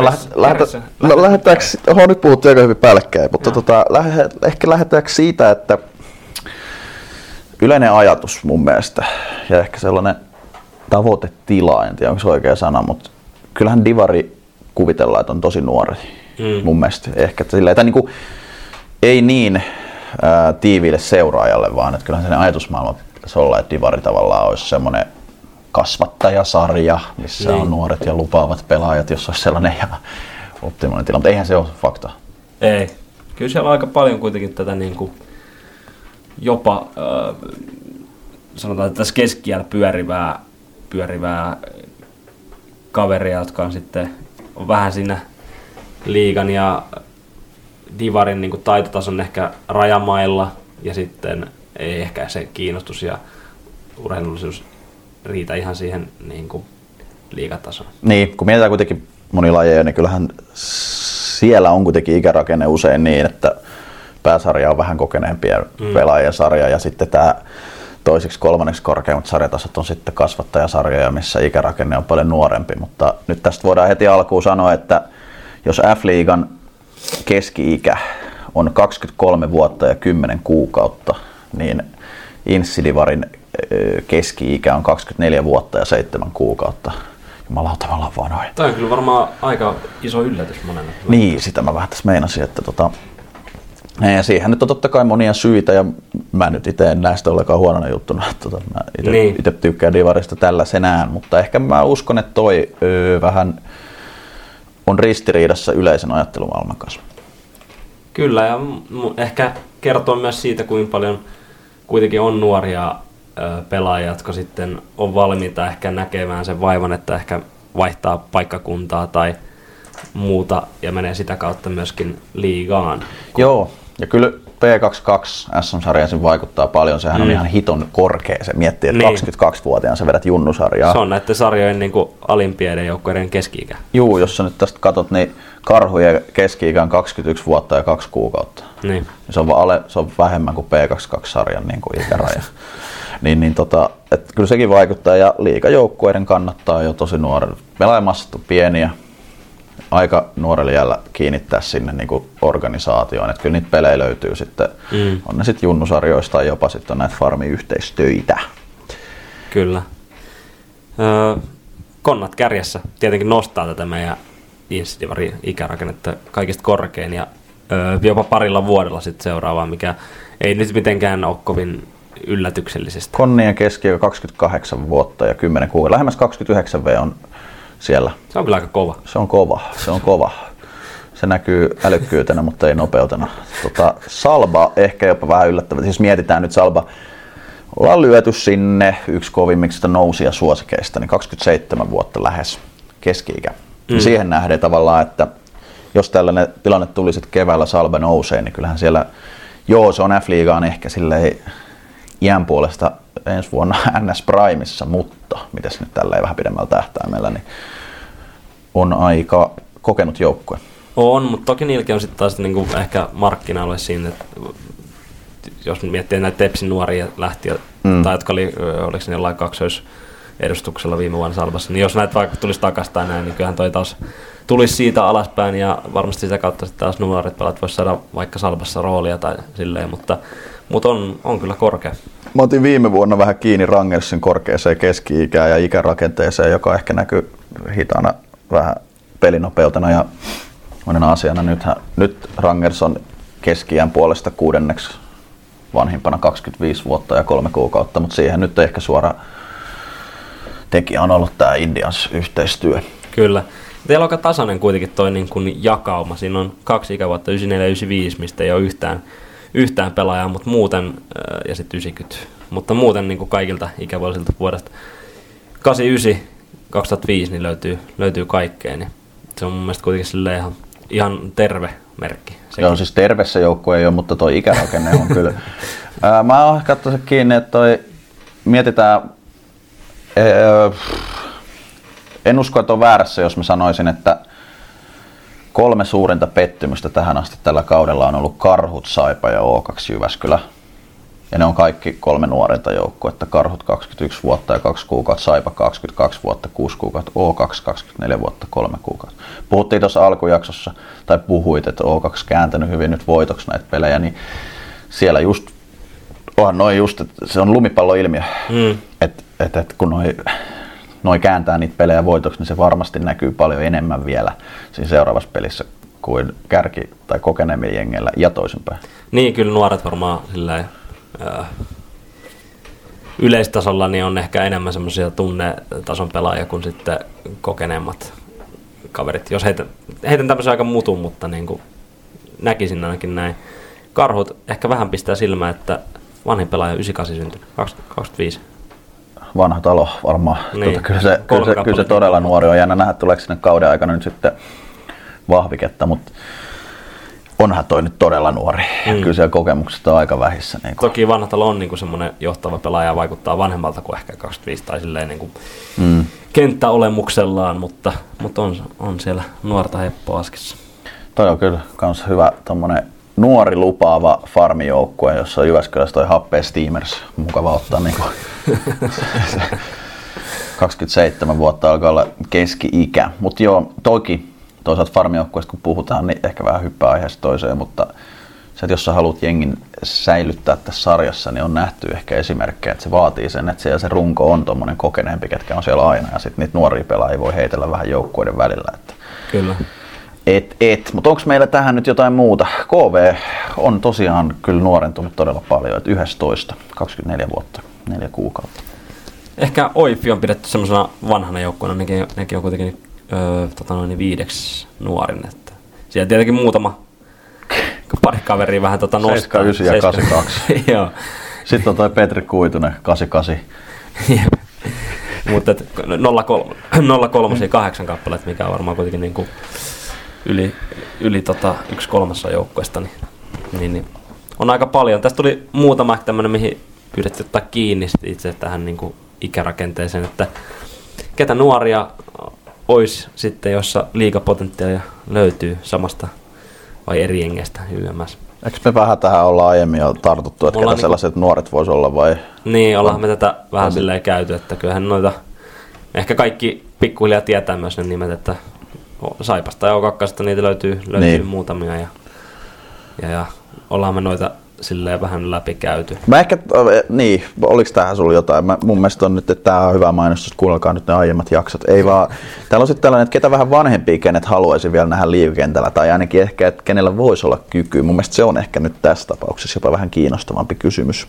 No, lähet- lähet- no, lähdetäänkö, oho, nyt puhuttiin aika hyvin päällekkäin, mutta tota, lähe, ehkä lähdetäänkö siitä, että yleinen ajatus mun mielestä ja ehkä sellainen tavoitetila, en tiedä onko se oikea sana, mutta kyllähän Divari kuvitellaan, että on tosi nuori Mm. mun mielestä. Ehkä että silleen, niin kuin, ei niin ää, tiiviille seuraajalle, vaan että kyllähän sen ajatusmaailma pitäisi olla, että Divari tavallaan olisi semmoinen kasvattajasarja, missä Niin. on nuoret ja lupaavat pelaajat, jos olisi sellainen ihan optimaalinen tila. Mutta eihän se ole fakta. Ei. Kyllä siellä on aika paljon kuitenkin tätä niin kuin, jopa öö, sanotaan, että tässä keskiällä pyörivää, pyörivää kaveria, jotka on sitten on vähän siinä liigan ja divarin niin kuin taitotason ehkä rajamailla ja sitten ei ehkä se kiinnostus ja urheilullisuus riitä ihan siihen niin kuin liigatasoon. Niin, kun mietitään kuitenkin monilajeja, niin kyllähän siellä on kuitenkin ikärakenne usein niin, että pääsarja on vähän kokeneempia mm. pelaajien sarja ja sitten tämä toiseksi kolmanneksi korkeimmat sarjatasot on sitten kasvattajasarjoja, missä ikärakenne on paljon nuorempi, mutta nyt tästä voidaan heti alkuun sanoa, että jos F-liigan keski-ikä on 23 vuotta ja 10 kuukautta, niin Insidivarin keski-ikä on 24 vuotta ja 7 kuukautta. Jumalauta, me ollaan vanhoja. Tämä on kyllä varmaan aika iso yllätys monelle. Niin, sitä mä vähän tässä meinasin, että tota, ja siihen nyt on totta kai monia syitä ja mä nyt itse en näe sitä ollenkaan huonona juttuna. että Tota, mä itse, Niin. tykkään Divarista tällaisenään, mutta ehkä mä uskon, että toi öö, vähän on ristiriidassa yleisen ajattelumaailman kanssa. Kyllä, ja ehkä kertoo myös siitä, kuinka paljon kuitenkin on nuoria pelaajia, jotka sitten on valmiita ehkä näkemään sen vaivan, että ehkä vaihtaa paikkakuntaa tai muuta ja menee sitä kautta myöskin liigaan. Joo, ja kyllä P22 SM-sarja sen vaikuttaa paljon. Sehän mm. on ihan hiton korkea. Se miettii, että Niin. 22-vuotiaan sä vedät junnusarjaa. Se on näiden sarjojen niin kuin alimpien joukkueiden keski-ikä. Juu, jos sä nyt tästä katot, niin karhujen keski-ikä on 21 vuotta ja 2 kuukautta. Niin. Se on, ale, se on vähemmän kuin P22-sarjan niin kuin ikäraja. niin, niin tota, et kyllä sekin vaikuttaa ja liikajoukkueiden kannattaa jo tosi nuorelle. Pelaajamassa on pieniä, aika nuorelle jäällä kiinnittää sinne niin kuin organisaatioon. Et kyllä niitä pelejä löytyy sitten, Mm. on ne sitten junnusarjoista tai jopa sitten näitä farmiyhteistöitä. Kyllä. Öö, konnat kärjessä tietenkin nostaa tätä meidän Insidivarin ikärakennetta kaikista korkein ja öö, jopa parilla vuodella sitten seuraavaa, mikä ei nyt mitenkään ole kovin yllätyksellisesti. Konnien keskiö 28 vuotta ja 10 kuukautta. Lähemmäs 29 V on siellä. Se on kyllä aika kova. Se on kova, se on kova. Se näkyy älykkyytenä, mutta ei nopeutena. Tota, Salba ehkä jopa vähän yllättävä. Siis mietitään nyt Salba, ollaan lyöty sinne yksi kovimmista nousia suosikeista, niin 27 vuotta lähes keski-ikä. Mm. Siihen nähden tavallaan, että jos tällainen tilanne tulisi, että keväällä Salba nousee, niin kyllähän siellä, joo se on F-liigaan ehkä silleen iän puolesta ensi vuonna NS Primissa, mutta mitäs nyt tälleen vähän pidemmällä tähtäimellä, niin on aika kokenut joukkue. On, mutta toki niilläkin on sitten taas niinku ehkä markkina-alue siinä, että jos miettii näitä Tepsin nuoria lähtiä, Mm. tai jotka oli, oliko ne jollain kaksoisedustuksella viime vuonna Salbassa, niin jos näitä vaikka tulisi takaisin tai näin, niin kyllähän toi taas tulisi siitä alaspäin ja varmasti sitä kautta sitten taas nuoret pelat voisi saada vaikka Salbassa roolia tai silleen, mutta, mutta on, on kyllä korkea. Mä otin viime vuonna vähän kiinni Rangersin korkeaseen keski-ikään ja ikärakenteeseen, joka ehkä näkyy hitaana vähän pelinopeutena ja monena asiana. Nythän, nyt Rangers on keski puolesta kuudenneksi vanhimpana 25 vuotta ja kolme kuukautta, mutta siihen nyt ehkä suora tekijä on ollut tämä Indians yhteistyö. Kyllä. Teillä on aika tasainen kuitenkin toi niin kuin jakauma. Siinä on kaksi ikävuotta, 94 ja 95, mistä ei ole yhtään, yhtään pelaajaa, mutta muuten, äh, ja sitten 90. Mutta muuten niin kuin kaikilta ikävuosilta vuodesta 89, 2005 niin löytyy, löytyy kaikkea. Niin se on mun mielestä kuitenkin silleen ihan, ihan terve merkki. Se on siis terve se joukkue ei ole, mutta toi ikärakenne on kyllä. Ää, mä oon katsonut kiinni, että toi, mietitään, ää, en usko, että on väärässä, jos mä sanoisin, että kolme suurinta pettymystä tähän asti tällä kaudella on ollut Karhut, Saipa ja O2 Jyväskylä. Ja ne on kaikki kolme nuorinta joukkuetta. Karhut 21 vuotta ja 2 kuukautta, Saipa 22 vuotta, 6 kuukautta, O2 24 vuotta, 3 kuukautta. Puhuttiin tuossa alkujaksossa, tai puhuit, että O2 kääntänyt hyvin nyt voitoksi näitä pelejä, niin siellä just, onhan noin just, että se on lumipalloilmiö. Mm. Että et, et, kun noi, noi kääntää niitä pelejä voitoksi, niin se varmasti näkyy paljon enemmän vielä siinä seuraavassa pelissä kuin kärki- tai kokeneemmilla jengeillä ja toisinpäin. Niin, kyllä nuoret varmaan silleen, äh, yleistasolla niin on ehkä enemmän semmoisia tunnetason pelaajia kuin sitten kokeneemmat kaverit. Jos heitän, heitän tämmöisen aika mutun, mutta niin kuin näkisin ainakin näin. Karhut ehkä vähän pistää silmää, että vanhin pelaaja on 98 syntynyt, 25. vanha talo varmaan. Niin. Tota, kyllä, se, kyllä, se, kyllä se todella nuori on. Jännä nähdä, tuleeko sinne kauden aikana nyt sitten vahviketta, mutta onhan toi nyt todella nuori. Mm. Kyllä siellä kokemukset on aika vähissä. Niin kuin. Toki vanha talo on niin semmoinen johtava pelaaja ja vaikuttaa vanhemmalta kuin ehkä 25 tai silleen niin kuin Mm. kenttäolemuksellaan, mutta, mutta on, on siellä nuorta heppoa askissa. Toi on kyllä kans hyvä tommonen nuori lupaava farmijoukkue, jossa on Jyväskylässä toi Happe Steamers. Mukava ottaa niinku 27 vuotta alkaa olla keski-ikä. Mutta joo, toki toisaalta farmijoukkueesta kun puhutaan, niin ehkä vähän hyppää aiheesta toiseen, mutta se, että jos sä haluat jengin säilyttää tässä sarjassa, niin on nähty ehkä esimerkkejä, että se vaatii sen, että siellä se runko on tommonen kokeneempi, ketkä on siellä aina, ja sitten niitä nuoria pelaajia voi heitellä vähän joukkueiden välillä. Että Kyllä. Et, et. Mutta onko meillä tähän nyt jotain muuta? KV on tosiaan kyllä nuorentunut todella paljon, että 11, 24 vuotta, 4 kuukautta. Ehkä Oifi on pidetty semmoisena vanhana joukkueena, nekin, nekin on kuitenkin öö, tota noin, viideksi nuorin. Että siellä tietenkin muutama pari kaveria vähän tota nostaa. 79 ja 82. Joo. Sitten on toi Petri Kuitunen, 88. Jep. Mutta et 03, 03 ja kahdeksan kappaletta, mikä on varmaan kuitenkin niin kuin yli, yli tota yksi kolmassa joukkueesta, niin, niin, niin, on aika paljon. Tästä tuli muutama tämmöinen, mihin pyydettiin ottaa kiinni itse tähän niin kuin ikärakenteeseen, että ketä nuoria olisi sitten, jossa liikapotentiaalia löytyy samasta vai eri jengestä YMS. Eikö me vähän tähän olla aiemmin jo tartuttu, että ketä sellaiset nuoret voisi olla vai? Niin, ollaan me tätä vähän silleen käyty, että kyllähän noita, ehkä kaikki pikkuhiljaa tietää myös ne nimet, että Saipasta ja O2 niitä löytyy, löytyy Niin. muutamia ja, ja, ja ollaan me noita silleen vähän läpi käyty. Mä ehkä, niin, oliko tähän sulla jotain? Mä, mun mielestä on nyt, että tämä on hyvä mainostus, kuunnelkaa nyt ne aiemmat jaksot. Ei vaan, täällä on sitten tällainen, että ketä vähän vanhempia, kenet haluaisi vielä nähdä liikentällä, tai ainakin ehkä, että kenellä voisi olla kyky. Mun mielestä se on ehkä nyt tässä tapauksessa jopa vähän kiinnostavampi kysymys.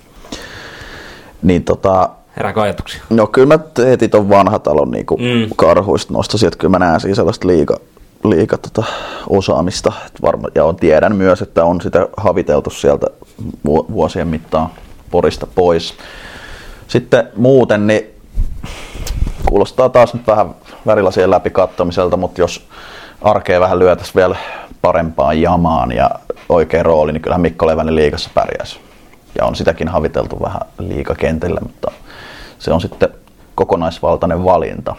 Niin tota, Herääkö ajatuksia? No kyllä mä heti ton vanhatalon niinku mm. Mm. karhuista nostasin, että kyllä mä näen siinä sellaista liika, liika tota, osaamista. Varma, ja on, tiedän myös, että on sitä haviteltu sieltä vu- vuosien mittaan porista pois. Sitten muuten, niin kuulostaa taas nyt vähän värilasien läpi kattomiselta, mutta jos arkea vähän lyötäisiin vielä parempaan jamaan ja oikein rooli, niin kyllähän Mikko Levänen liigassa pärjäisi. Ja on sitäkin haviteltu vähän liikakentillä, mutta se on sitten kokonaisvaltainen valinta.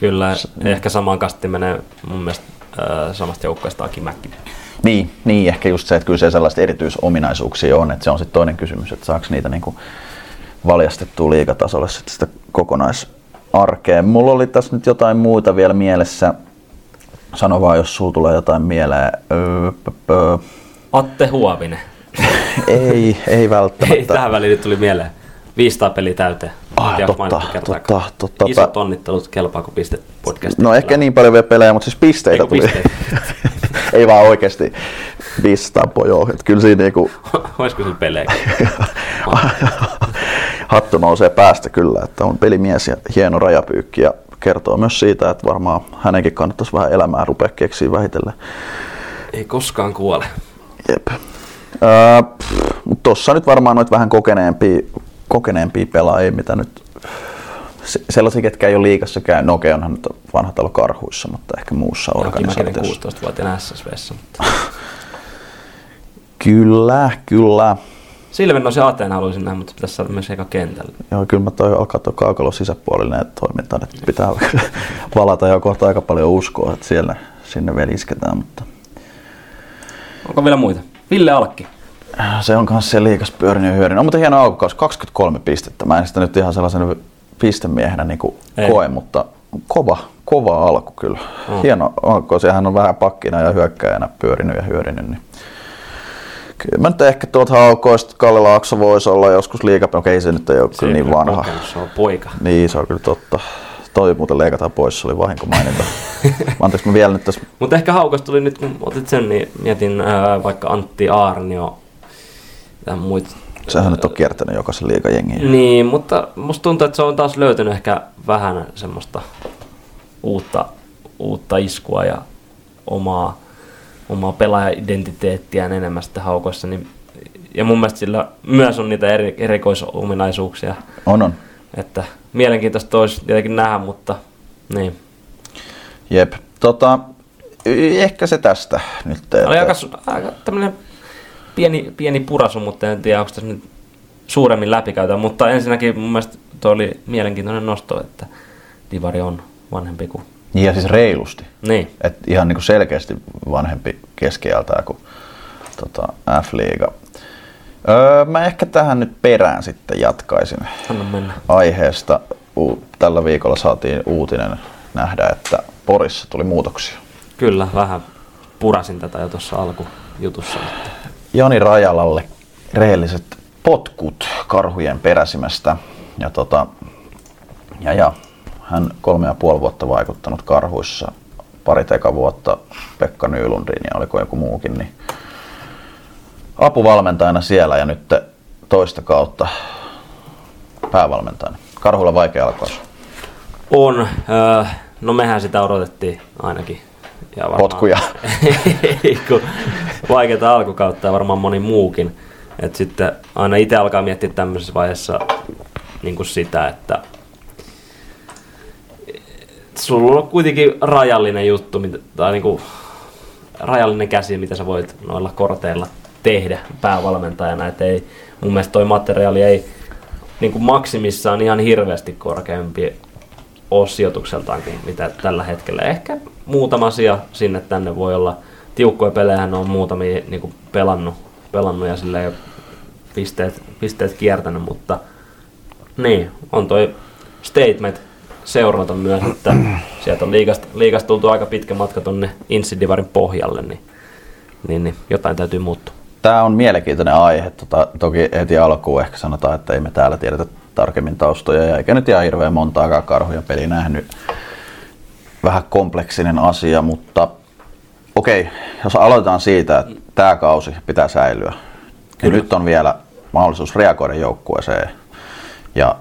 Kyllä, ehkä samaan kastiin menee mun mielestä äh, samasta joukkueesta Aki Mäkki. Niin, niin, ehkä just se, että kyllä se sellaista erityisominaisuuksia on, että se on sitten toinen kysymys, että saako niitä niinku valjastettua liikatasolle sitten sitä kokonaisarkea. Mulla oli tässä nyt jotain muuta vielä mielessä. Sano vaan, jos sulla tulee jotain mieleen. Öö, pö. Atte Huovinen. Ei, ei välttämättä. Ei, tähän väliin tuli mieleen. 500 peliä täyteen. Ah, totta, totta, totta. Isot onnittelut, kelpaako pistet podcast. No ehkä niin paljon vielä pelejä, mutta siis pisteitä Eiku tuli. pisteitä. ei vaan oikeasti 500 pojoa. Että kyllä siinä niinku Olisiko sillä pelejä? hattu nousee päästä kyllä, että on pelimies ja hieno rajapyykki ja kertoo myös siitä, että varmaan hänenkin kannattaisi vähän elämää rupea keksiä vähitellen. Ei koskaan kuole. Jep. Öö, mutta tossa nyt varmaan noit vähän kokeneempia, kokeneempia pelaajia, mitä nyt se- sellaisia, ketkä ei ole liikassa käy. No okei, onhan nyt vanha talo karhuissa, mutta ehkä muussa organisaatiossa. 16-vuotiaana SSVssä. Mutta... Kyllä, kyllä. Silven se Ateen haluaisin nähdä, mutta pitäisi saada myös eka kentälle. Joo, kyllä mä toi alkaa tuo kaukalon sisäpuolinen toiminta, että pitää valata jo kohta aika paljon uskoa, että siellä sinne vielä isketään, mutta Onko vielä muita? Ville Alkki. Se on kanssa se liikas pyörinyt ja hyödynnä. On muuten hieno alkukaus, 23 pistettä. Mä en sitä nyt ihan sellaisen pistemiehenä niin koe, mutta kova, kova alku kyllä. Mm. Hieno alku, hän on vähän pakkina ja hyökkäjänä pyörinyt ja hyödynyt. Niin. Kyllä mä nyt ehkä tuolta haukoista Kalle Laakso voisi olla joskus liiga, okei se nyt ei ole kyllä niin vanha. Kokenut, Se on poika. Niin, se on kyllä totta. Toi muuten leikataan pois, se oli vahinko mainita. Anteeksi, mä vielä nyt tässä... Mutta ehkä haukas tuli nyt, kun otit sen, niin mietin ää, vaikka Antti Aarnio ja muita. Sehän nyt on kiertänyt jokaisen liikajengin. Niin, mutta musta tuntuu, että se on taas löytänyt ehkä vähän semmoista uutta, uutta iskua ja omaa, omaa pelaaja-identiteettiään enemmän sitten haukoissa. Niin, ja mun mielestä sillä myös on niitä eri, erikoisominaisuuksia, On, on. että mielenkiintoista olisi tietenkin nähdä, mutta niin. Jep. Tota, ehkä se tästä nyt. Oli että- aika, aika tämmöinen pieni, pieni purasu, mutta en tiedä, onko tässä nyt suuremmin läpikäytä. Mutta ensinnäkin mun mielestä tuo oli mielenkiintoinen nosto, että Divari on vanhempi kuin... Niin ja siis reilusti. Niin, Et ihan niin kuin selkeästi vanhempi keskiältää kuin tota, F-liiga. Öö, mä ehkä tähän nyt perään sitten jatkaisin anna mennä. aiheesta. U- tällä viikolla saatiin uutinen nähdä, että Porissa tuli muutoksia. Kyllä, vähän purasin tätä jo tuossa alkujutussa. Että Jani Rajalalle rehelliset potkut karhujen peräsimestä. Ja, tota, ja, ja hän kolme ja puoli vuotta vaikuttanut karhuissa, pari teka vuotta Pekka Nylundin ja oliko joku muukin, niin apuvalmentajana siellä ja nyt toista kautta päävalmentajana. Karhulla vaikea alkaa. On, öö, no mehän sitä odotettiin ainakin. Ja varmaan, Potkuja. Vaikeata alkukautta ja varmaan moni muukin. Et sitten aina itse alkaa miettiä tämmöisessä vaiheessa niin kuin sitä, että sulla on kuitenkin rajallinen juttu, mitä, tai niinku, rajallinen käsi, mitä sä voit noilla korteilla tehdä päävalmentajana. Et ei, mun mielestä toi materiaali ei niin kuin maksimissaan ihan hirveästi korkeampi ole sijoitukseltaankin, mitä tällä hetkellä. Ehkä muutama asia sinne tänne voi olla. Tiukkoja pelejä on muutamia niin kuin pelannut, pelannut ja silleen pisteet, pisteet kiertänyt, mutta niin, on toi statement seurata myös, että sieltä on liikasta, liikasta tultu aika pitkä matka tuonne Insidivarin pohjalle, niin, niin, niin jotain täytyy muuttua. Tämä on mielenkiintoinen aihe. Tota, toki heti alkuun ehkä sanotaan, että ei me täällä tiedetä tarkemmin taustoja, ja eikä nyt ihan hirveän montaakaan karhuja peli nähnyt. Vähän kompleksinen asia, mutta okei, jos aloitetaan siitä, että tämä kausi pitää säilyä, niin nyt on vielä mahdollisuus reagoida joukkueeseen. Ja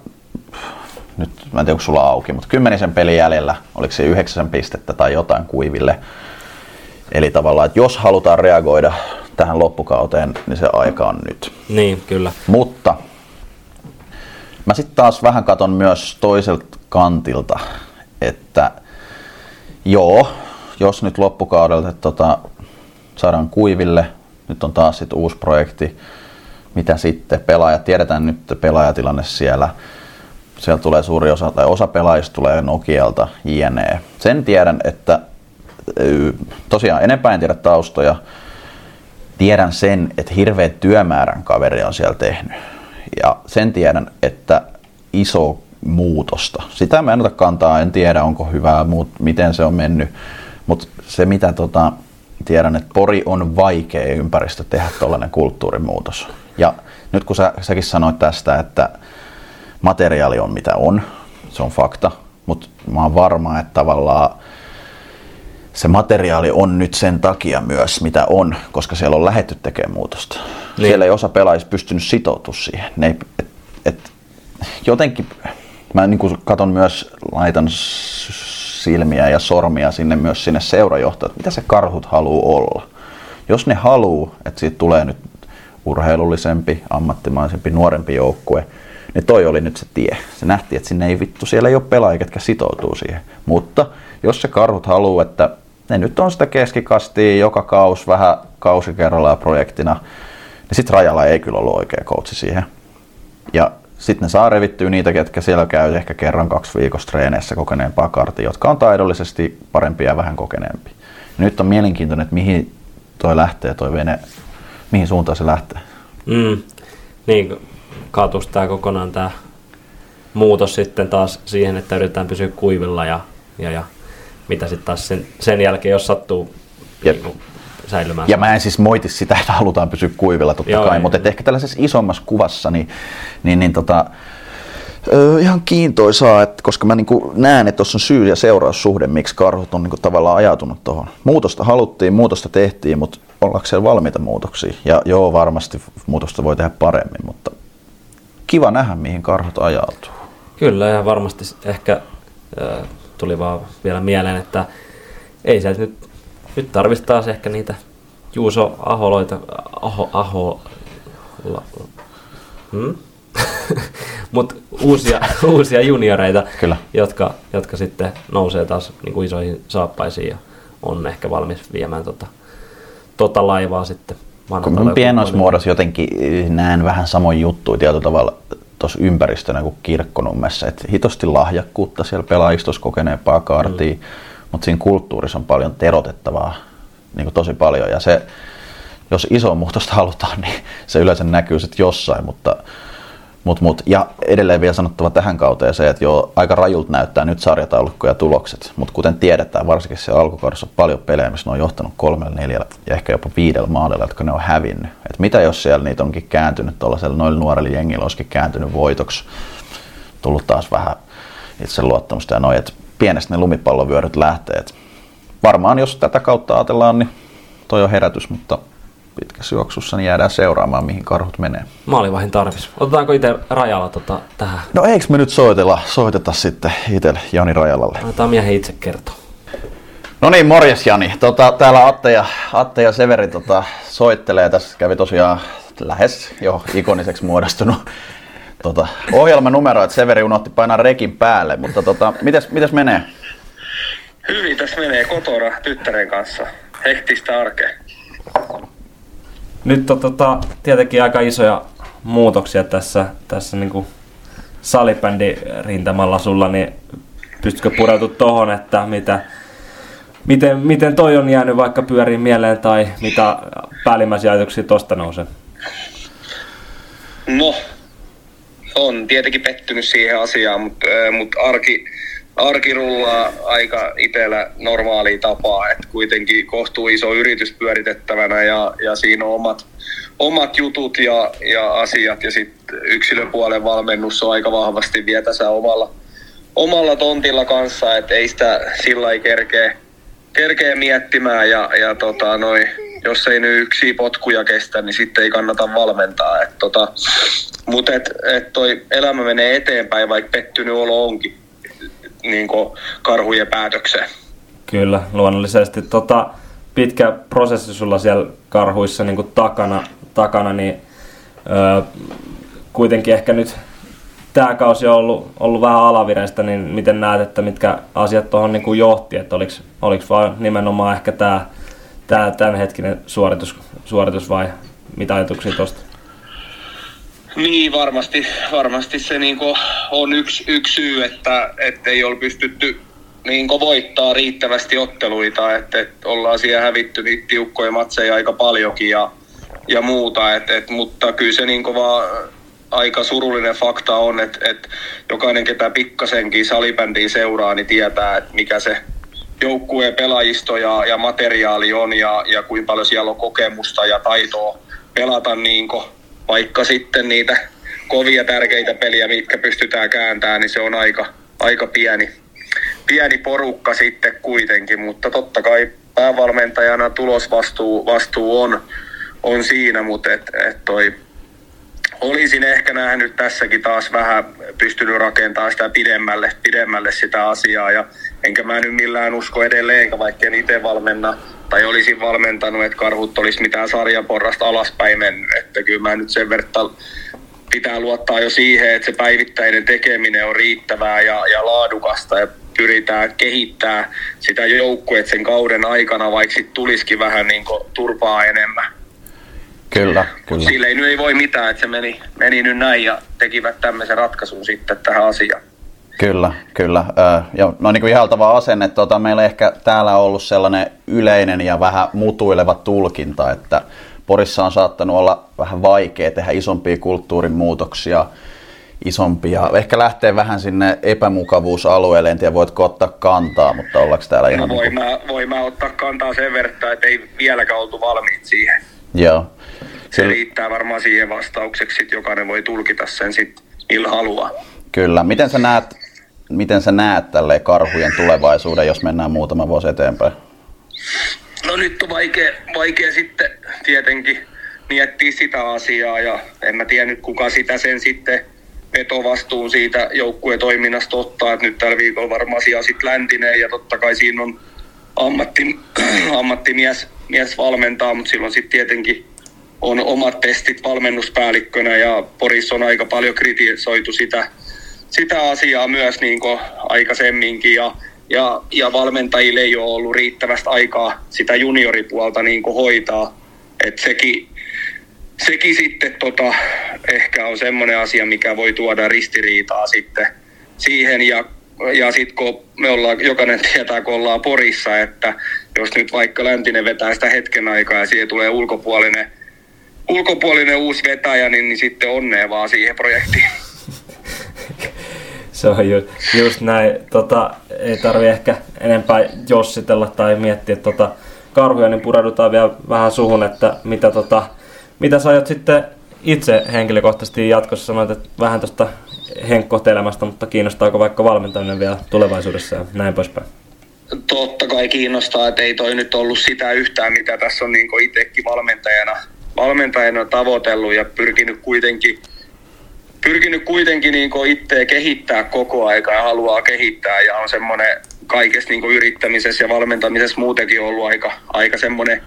nyt mä en tiedä, onko sulla auki, mutta kymmenisen pelin jäljellä, oliko se yhdeksän pistettä tai jotain kuiville. Eli tavallaan, että jos halutaan reagoida tähän loppukauteen, niin se aika on nyt. Niin, kyllä. Mutta mä sitten taas vähän katon myös toiselta kantilta, että joo, jos nyt loppukaudelta tota, saadaan kuiville, nyt on taas sit uusi projekti, mitä sitten pelaajat, tiedetään nyt pelaajatilanne siellä, siellä tulee suuri osa, tai osa pelaajista tulee Nokialta, jne. Sen tiedän, että tosiaan enempää en tiedä taustoja, tiedän sen, että hirveä työmäärän kaveri on siellä tehnyt. Ja sen tiedän, että iso muutosta. Sitä mä en ota kantaa, en tiedä onko hyvää, muut, miten se on mennyt. Mutta se mitä tota, tiedän, että Pori on vaikea ympäristö tehdä tällainen kulttuurimuutos. Ja nyt kun sä, säkin sanoit tästä, että materiaali on mitä on, se on fakta, mutta mä oon varma, että tavallaan se materiaali on nyt sen takia myös, mitä on, koska siellä on lähetty tekemään muutosta. Niin. Siellä ei osa pelaajista pystynyt sitoutumaan siihen. Ne ei, et, et, jotenkin, mä niin kuin katon myös, laitan silmiä ja sormia sinne myös sinne seurajohtajat, mitä se karhut haluaa olla. Jos ne haluaa, että siitä tulee nyt urheilullisempi, ammattimaisempi, nuorempi joukkue, niin toi oli nyt se tie. Se nähtiin, että sinne ei vittu, siellä ei ole pelaajia, jotka sitoutuu siihen. Mutta jos se karhut haluaa, että ne nyt on sitä keskikastia joka kaus vähän kausi kerrallaan projektina, niin sitten Rajalla ei kyllä ollut oikea coachi siihen. Ja sitten ne saa revittyä niitä, ketkä siellä käy ehkä kerran kaksi viikossa treeneissä kokeneempaa kartia, jotka on taidollisesti parempia ja vähän kokeneempi. Ja nyt on mielenkiintoinen, että mihin toi lähtee, toi vene, mihin suuntaan se lähtee. Mm. Niin, kaatus tämä kokonaan tämä muutos sitten taas siihen, että yritetään pysyä kuivilla ja, ja, ja mitä sitten taas sen, sen jälkeen, jos sattuu ja, niin kuin, säilymään. Ja mä en siis moiti sitä, että halutaan pysyä kuivilla totta Joo, kai, ei, mutta ehkä tällaisessa isommassa kuvassa, niin, niin, niin tota, Öö, ihan kiintoisaa, että koska mä niinku näen, että tuossa on syy- ja seuraussuhde, miksi karhut on niinku tavallaan ajatunut tuohon. Muutosta haluttiin, muutosta tehtiin, mutta ollaanko siellä valmiita muutoksia? Ja joo, varmasti muutosta voi tehdä paremmin, mutta kiva nähdä, mihin karhut ajautuu. Kyllä, ja varmasti ehkä tuli vaan vielä mieleen, että ei sieltä nyt, nyt tarvitsisi taas ehkä niitä Juuso Aholoita, Aho, Aho, la, hmm? mutta uusia, uusia junioreita, Kyllä. Jotka, jotka sitten nousee taas niin kuin isoihin saappaisiin ja on ehkä valmis viemään tota, tota laivaa sitten Kun mä pienoissa muodossa jotenkin näen vähän samoin juttuja tietyllä tavalla tuossa ympäristönä kuin kirkkonummessa, että hitosti lahjakkuutta siellä pelaajistossa kokeneempaa kaartia, mm. mutta siinä kulttuurissa on paljon terotettavaa, niin kuin tosi paljon, ja se, jos iso muutosta halutaan, niin se yleensä näkyy sitten jossain, mutta Mut, mut. Ja edelleen vielä sanottava tähän kauteen se, että jo aika rajult näyttää nyt sarjataulukko ja tulokset, mutta kuten tiedetään, varsinkin siellä alkukaudessa on paljon pelejä, missä ne on johtanut kolmella, neljällä ja ehkä jopa viidellä maalilla, jotka ne on hävinnyt. Et mitä jos siellä niitä onkin kääntynyt tuollaisella noilla nuorilla jengillä olisikin kääntynyt voitoksi, tullut taas vähän itseluottamusta ja noin, että pienestä ne lumipallovyöryt lähtee. Et varmaan jos tätä kautta ajatellaan, niin toi on herätys, mutta pitkässä juoksussa, niin jäädään seuraamaan, mihin karhut menee. Maalivahin tarvis. Otetaanko itse Rajalla tota, tähän? No eikö me nyt soitella, soiteta sitten itse Jani Rajalalle? Annetaan miehen itse kertoa. No niin, morjes Jani. Tota, täällä Atte ja, Atte ja Severi tota, soittelee. Tässä kävi tosiaan lähes jo ikoniseksi muodostunut tota, ohjelmanumero, että Severi unohti painaa rekin päälle. Mutta tota, mites, mites menee? Hyvin tässä menee kotona tyttären kanssa. Hektistä arkea. Nyt on tota, tietenkin aika isoja muutoksia tässä, tässä niinku salibändi rintamalla sulla, niin pystytkö pureutumaan tohon, että mitä, miten, miten toi on jäänyt vaikka pyöriin mieleen tai mitä päällimmäisiä ajatuksia tosta nousee? No, on tietenkin pettynyt siihen asiaan, mutta, mutta arki, arki rullaa aika itsellä normaalia tapaa, että kuitenkin kohtuu iso yritys pyöritettävänä ja, ja siinä on omat, omat jutut ja, ja asiat. Ja sitten yksilöpuolen valmennus on aika vahvasti vielä tässä omalla, omalla tontilla kanssa, että ei sitä sillä ei kerkeä, kerkeä miettimään. Ja, ja tota, noi, jos ei nyt yksi potkuja kestä, niin sitten ei kannata valmentaa. Tota, Mutta et, et toi elämä menee eteenpäin, vaikka pettynyt olo onkin niin karhujen päätökseen. Kyllä, luonnollisesti. Tota, pitkä prosessi sulla siellä karhuissa niin takana, takana, niin öö, kuitenkin ehkä nyt tämä kausi on ollut, ollut vähän alavireistä, niin miten näet, että mitkä asiat tuohon niin johti, että oliko, oliko vaan nimenomaan ehkä tämä tämänhetkinen suoritus, suoritus vai mitä ajatuksia tuosta? Niin, varmasti, varmasti se niin on yksi, yksi syy, että, että ei ole pystytty niin voittaa riittävästi otteluita, että, että ollaan siellä hävitty niitä tiukkoja matseja aika paljonkin ja, ja muuta, et, et, mutta kyllä se niin vaan aika surullinen fakta on, että, että jokainen, ketä pikkasenkin salibändiä seuraa, niin tietää, että mikä se joukkueen pelaajisto ja, ja materiaali on ja, ja kuinka paljon siellä on kokemusta ja taitoa pelata niin vaikka sitten niitä kovia tärkeitä peliä, mitkä pystytään kääntämään, niin se on aika, aika pieni, pieni porukka sitten kuitenkin, mutta totta kai päävalmentajana tulosvastuu vastuu on, on siinä, mutta et, et toi, olisin ehkä nähnyt tässäkin taas vähän pystynyt rakentamaan sitä pidemmälle, pidemmälle sitä asiaa. Ja enkä mä nyt millään usko edelleenkä, vaikka en itse valmenna tai olisin valmentanut, että karhut olisi mitään sarjaporrasta alaspäin mennyt. Että kyllä mä nyt sen verran pitää luottaa jo siihen, että se päivittäinen tekeminen on riittävää ja, ja laadukasta ja pyritään kehittää sitä joukkuet sen kauden aikana, vaikka sitten tulisikin vähän niin turpaa enemmän. Kyllä, kyllä. Sille ei nyt ei voi mitään, että se meni, meni nyt näin ja tekivät tämmöisen ratkaisun sitten tähän asiaan. Kyllä, kyllä. Ja no niin kuin ihaltava asenne. Tuota, meillä ehkä täällä on ollut sellainen yleinen ja vähän mutuileva tulkinta, että Porissa on saattanut olla vähän vaikea tehdä isompia kulttuurin muutoksia, isompia. Ehkä lähtee vähän sinne epämukavuusalueelle, en tiedä voitko ottaa kantaa, mutta ollaanko täällä ihan... No voi, niin kuin... mä, voi mä ottaa kantaa sen verran, että ei vieläkään oltu valmiit siihen. Joo. Se riittää varmaan siihen vastaukseksi, että jokainen voi tulkita sen sitten millä haluaa. Kyllä. Miten sä näet miten sä näet tälle karhujen tulevaisuuden, jos mennään muutama vuosi eteenpäin? No nyt on vaikea, vaikea sitten tietenkin miettiä sitä asiaa ja en mä tiedä nyt kuka sitä sen sitten vetovastuun siitä joukkueen toiminnasta ottaa, että nyt tällä viikolla varmaan asia sitten läntinen ja totta kai siinä on ammatti, ammattimies mies valmentaa, mutta silloin sitten tietenkin on omat testit valmennuspäällikkönä ja Porissa on aika paljon kritisoitu sitä, sitä asiaa myös niin aikaisemminkin ja, ja, ja valmentajille ei ole ollut riittävästi aikaa sitä junioripuolta niin hoitaa. Et sekin, sekin sitten tota, ehkä on semmoinen asia, mikä voi tuoda ristiriitaa sitten siihen ja ja sitten kun me ollaan, jokainen tietää, kun ollaan Porissa, että jos nyt vaikka Läntinen vetää sitä hetken aikaa ja siihen tulee ulkopuolinen, ulkopuolinen uusi vetäjä, niin, niin sitten onnea vaan siihen projektiin. Se on ju, just näin. Tota, ei tarvi ehkä enempää jossitella tai miettiä tota karhuja, niin pureudutaan vielä vähän suhun, että mitä, tota, mitä sä aiot sitten itse henkilökohtaisesti jatkossa sanoit, että vähän tuosta henkkohtelemasta, mutta kiinnostaako vaikka valmentaminen vielä tulevaisuudessa ja näin poispäin? Totta kai kiinnostaa, että ei toi nyt ollut sitä yhtään, mitä tässä on niin itsekin valmentajana, valmentajana tavoitellut ja pyrkinyt kuitenkin pyrkinyt kuitenkin niin itse kehittää koko aika ja haluaa kehittää ja on semmoinen kaikessa niin yrittämisessä ja valmentamisessa muutenkin ollut aika, aika semmoinen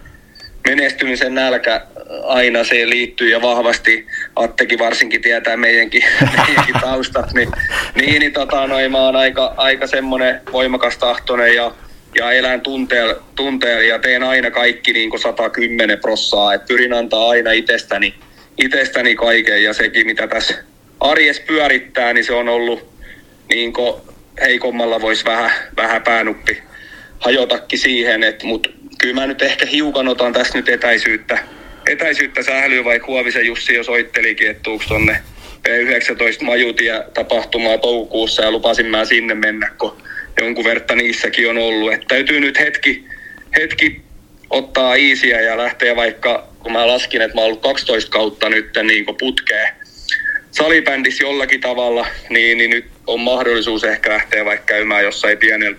menestymisen nälkä aina se liittyy ja vahvasti Attekin varsinkin tietää meidänkin, meidänkin taustat, niin, niin, niin tota, noin, mä oon aika, aika semmoinen voimakas tahtoinen ja, ja elän tunteella, tunteella ja teen aina kaikki niin kuin 110 prossaa. Et pyrin antaa aina itsestäni, itsestäni kaiken ja sekin mitä tässä arjes pyörittää, niin se on ollut niin heikommalla voisi vähän, vähän päänuppi hajotakin siihen, mutta kyllä mä nyt ehkä hiukan otan tässä nyt etäisyyttä, etäisyyttä sählyä, vaikka Huovisen Jussi jo soittelikin, että tuuks tonne P19 majutia tapahtumaa toukokuussa ja lupasin mä sinne mennä, kun jonkun verta niissäkin on ollut. Et täytyy nyt hetki, hetki ottaa iisiä ja lähteä vaikka, kun mä laskin, että mä oon ollut 12 kautta nyt niin putkeen salibändissä jollakin tavalla, niin, niin nyt on mahdollisuus ehkä lähteä vaikka käymään jossain pienellä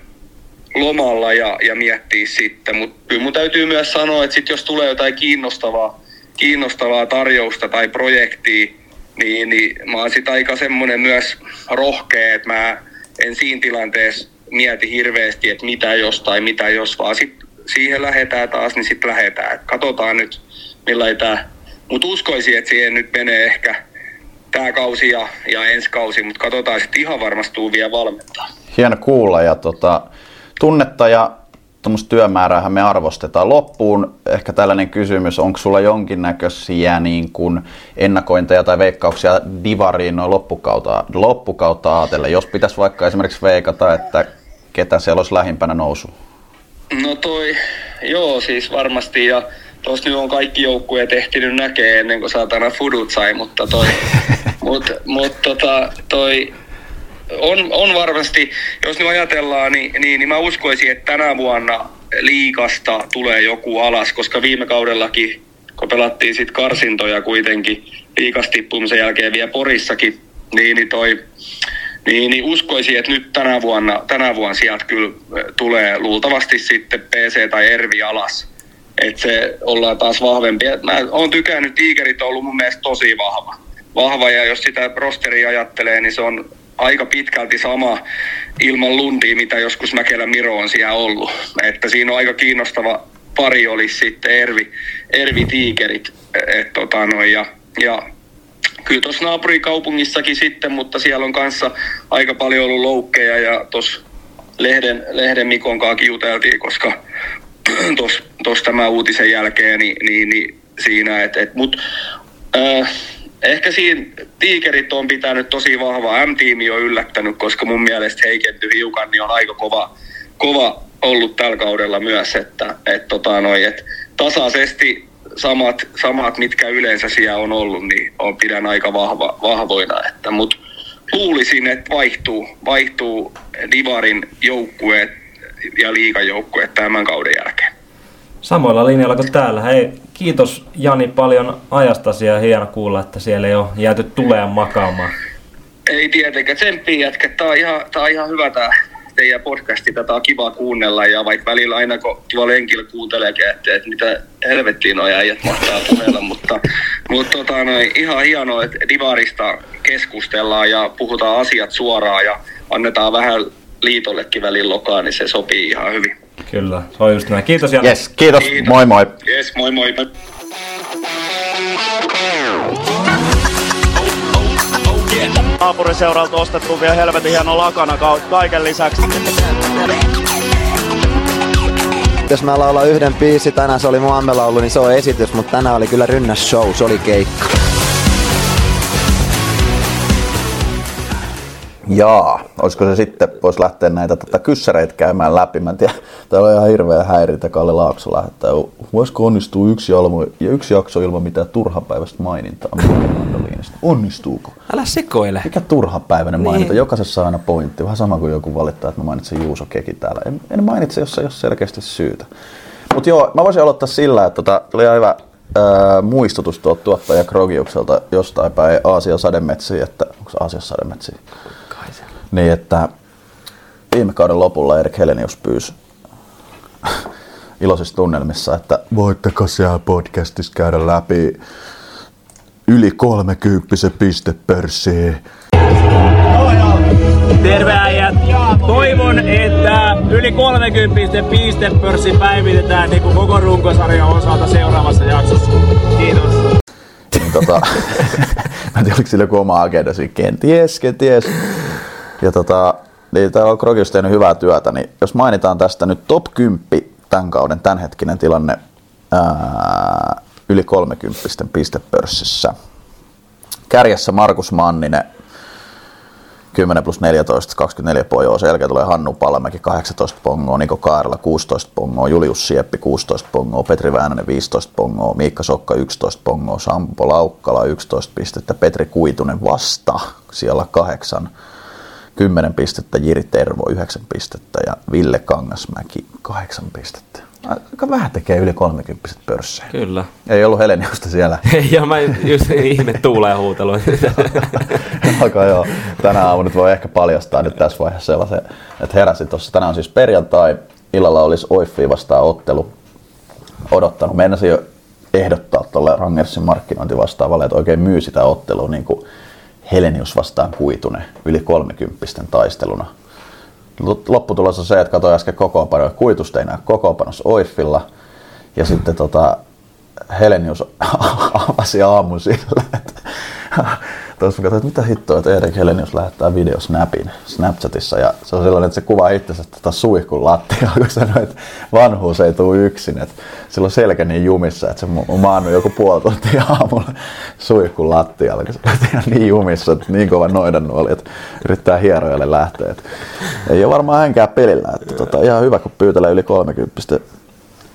lomalla ja, ja miettiä sitten. Mutta kyllä mun täytyy myös sanoa, että sit jos tulee jotain kiinnostavaa, kiinnostavaa tarjousta tai projektia, niin, niin mä oon sit aika semmoinen myös rohkea, että mä en siinä tilanteessa mieti hirveästi, että mitä jos tai mitä jos, vaan sit siihen lähetään taas, niin sitten lähetään. Et katsotaan nyt, millainen tämä. Mutta uskoisin, että siihen nyt menee ehkä tämä kausi ja, ja ensi kausi, mutta katsotaan sitten ihan varmasti vielä valmentaa. Hieno kuulla ja tota, tunnetta ja tuommoista työmäärää me arvostetaan. Loppuun ehkä tällainen kysymys, onko sulla jonkinnäköisiä niin kuin ennakointeja tai veikkauksia Divariin noin loppukautta, loppukautta ajatellen, jos pitäisi vaikka esimerkiksi veikata, että ketä siellä olisi lähimpänä nousu? No toi, joo siis varmasti ja nyt on kaikki joukkueet ehtinyt näkee ennen kuin saatana Fudut sai, mutta toi, mut, mut tota, toi on, on varmasti, jos nyt ajatellaan, niin, niin, niin mä uskoisin, että tänä vuonna liikasta tulee joku alas, koska viime kaudellakin, kun pelattiin sit karsintoja kuitenkin liikastippumisen jälkeen vielä Porissakin, niin, niin toi, niin, niin uskoisin, että nyt tänä vuonna, tänä vuonna sieltä kyllä tulee luultavasti sitten PC tai Ervi alas. Että se ollaan taas vahvempi. Mä oon tykännyt, Tigerit on ollut mun mielestä tosi vahva. Vahva ja jos sitä rosteria ajattelee, niin se on aika pitkälti sama ilman Lundia, mitä joskus Mäkelä Miro on siellä ollut. Että siinä on aika kiinnostava pari olisi sitten Ervi, Ervi Tiikerit. Et, tota noin, ja, ja kyllä tuossa naapurikaupungissakin sitten, mutta siellä on kanssa aika paljon ollut loukkeja ja tuossa Lehden, Lehden Mikon kanssa juteltiin, koska tuossa tämä uutisen jälkeen, niin, niin, niin siinä, että et, mut, äh, ehkä siinä tiikerit on pitänyt tosi vahvaa. M-tiimi on yllättänyt, koska mun mielestä heikentyi hiukan, niin on aika kova, kova ollut tällä kaudella myös, että et, tota, noi, et tasaisesti samat, samat, mitkä yleensä siellä on ollut, niin on pidän aika vahva, vahvoina. Että, mut luulisin, että vaihtuu, vaihtuu Divarin joukkueet ja liikajoukkueet tämän kauden jälkeen. Samoilla linjoilla kuin täällä. Hei, kiitos Jani paljon ajastasi ja hieno kuulla, että siellä ei ole jääty tuleen makaamaan. Ei tietenkään, tsemppiä jätkä. Tämä on ihan, tämä on ihan hyvä tämä teidän podcasti. Tätä on kiva kuunnella ja vaikka välillä aina kun tuolla lenkillä kuunteleekin, että, että mitä helvettiin on äijät mahtaa puheella, mutta, mutta tota, noin, ihan hienoa, että Divarista keskustellaan ja puhutaan asiat suoraan ja annetaan vähän liitollekin välillä lokaa, niin se sopii ihan hyvin. Kyllä, se on just näin. Kiitos Jani. Yes, kiitos. kiitos. Moi moi. Yes, moi moi. Naapuriseuralta ostettu vielä helvetin hieno lakana kaiken lisäksi. Jos mä laulan yhden biisi, tänään se oli mun ammelaulu, niin se on esitys, mutta tänään oli kyllä rynnäs show, se oli keikka. Jaa, olisiko se sitten, voisi lähteä näitä tota, kyssäreitä käymään läpi. Mä en tiedä, täällä on ihan hirveä häirintä, Kalle Laakso lähettää. Voisiko onnistua yksi, almu, ja yksi jakso ilman mitään turhapäiväistä mainintaa mandoliinista? Onnistuuko? Älä sekoile. Mikä turhapäiväinen niin. maininta? Jokaisessa on aina pointti. Vähän sama kuin joku valittaa, että mä mainitsen Juuso Keki täällä. En, en mainitse, jos ei ole selkeästi syytä. Mutta joo, mä voisin aloittaa sillä, että tota, tuli ihan hyvä ää, muistutus tuolta tuottaja Krogiukselta jostain päin Aasian sademetsiin, että onko Aasian sademetsiin? Niin, että viime kauden lopulla Erik Helenius pyysi iloisissa tunnelmissa, että voitteko siellä podcastissa käydä läpi yli 30 pistepörssiä. Terve äijät! Toivon, että yli 30 pistepörssi päivitetään niin kuin koko runkosarjan osalta seuraavassa jaksossa. Kiitos. Niin, tota, mä en tiedä, oliko sillä joku oma agenda siinä. Kenties, kenties. Ja tota, Niin, täällä on Krokis tehnyt hyvää työtä, niin jos mainitaan tästä nyt top 10 tämän kauden tämänhetkinen tilanne ää, yli 30 pistepörssissä. Kärjessä Markus Manninen, 10 plus 14, 24 pojoa. Sen jälkeen tulee Hannu Palamäki 18 pongoa, Niko Kaarela 16 pongoa, Julius Sieppi 16 pongoa, Petri Väänänen 15 pongoa, Miikka Sokka 11 pongoa, Sampo Laukkala 11 pistettä, Petri Kuitunen vasta siellä kahdeksan 10 pistettä, Jiri Tervo 9 pistettä ja Ville Kangasmäki 8 pistettä. Aika vähän tekee yli 30 pörssejä. Kyllä. Ei ollut Heleniusta siellä. ja mä just ihme tuulee huuteluun. Alkaa joo. Tänä aamuna nyt voi ehkä paljastaa nyt tässä vaiheessa sellaisen, että heräsin tuossa. Tänään on siis perjantai. Illalla olisi Oiffi vastaan ottelu. Odottanut. Meinasin jo ehdottaa tuolle Rangersin markkinointivastaavalle, että oikein myy sitä ottelua niin kuin Helenius vastaan Kuitunen yli 30 taisteluna. Lopputulos on se, että katsoin äsken kokoonpanoja. Kuitusta ei näe kokoonpanossa Oiffilla. Ja sitten tota, Helenius avasi aamun sillä, että tuossa katsoin, että mitä hittoa, että Erik Helenius lähettää videosnapin Snapchatissa ja se on sellainen, että se kuvaa itsensä tota suihkun lattialla, kun sanoi, että vanhuus ei tule yksin, että sillä on selkä niin jumissa, että se on maannut joku puoli tuntia aamulla suihkun lattialla, se on niin jumissa, että niin kova noidannuoli, että yrittää hierojalle lähteä. Että ei ole varmaan hänkään pelillä, että tota, ihan hyvä, kun pyytelee yli 30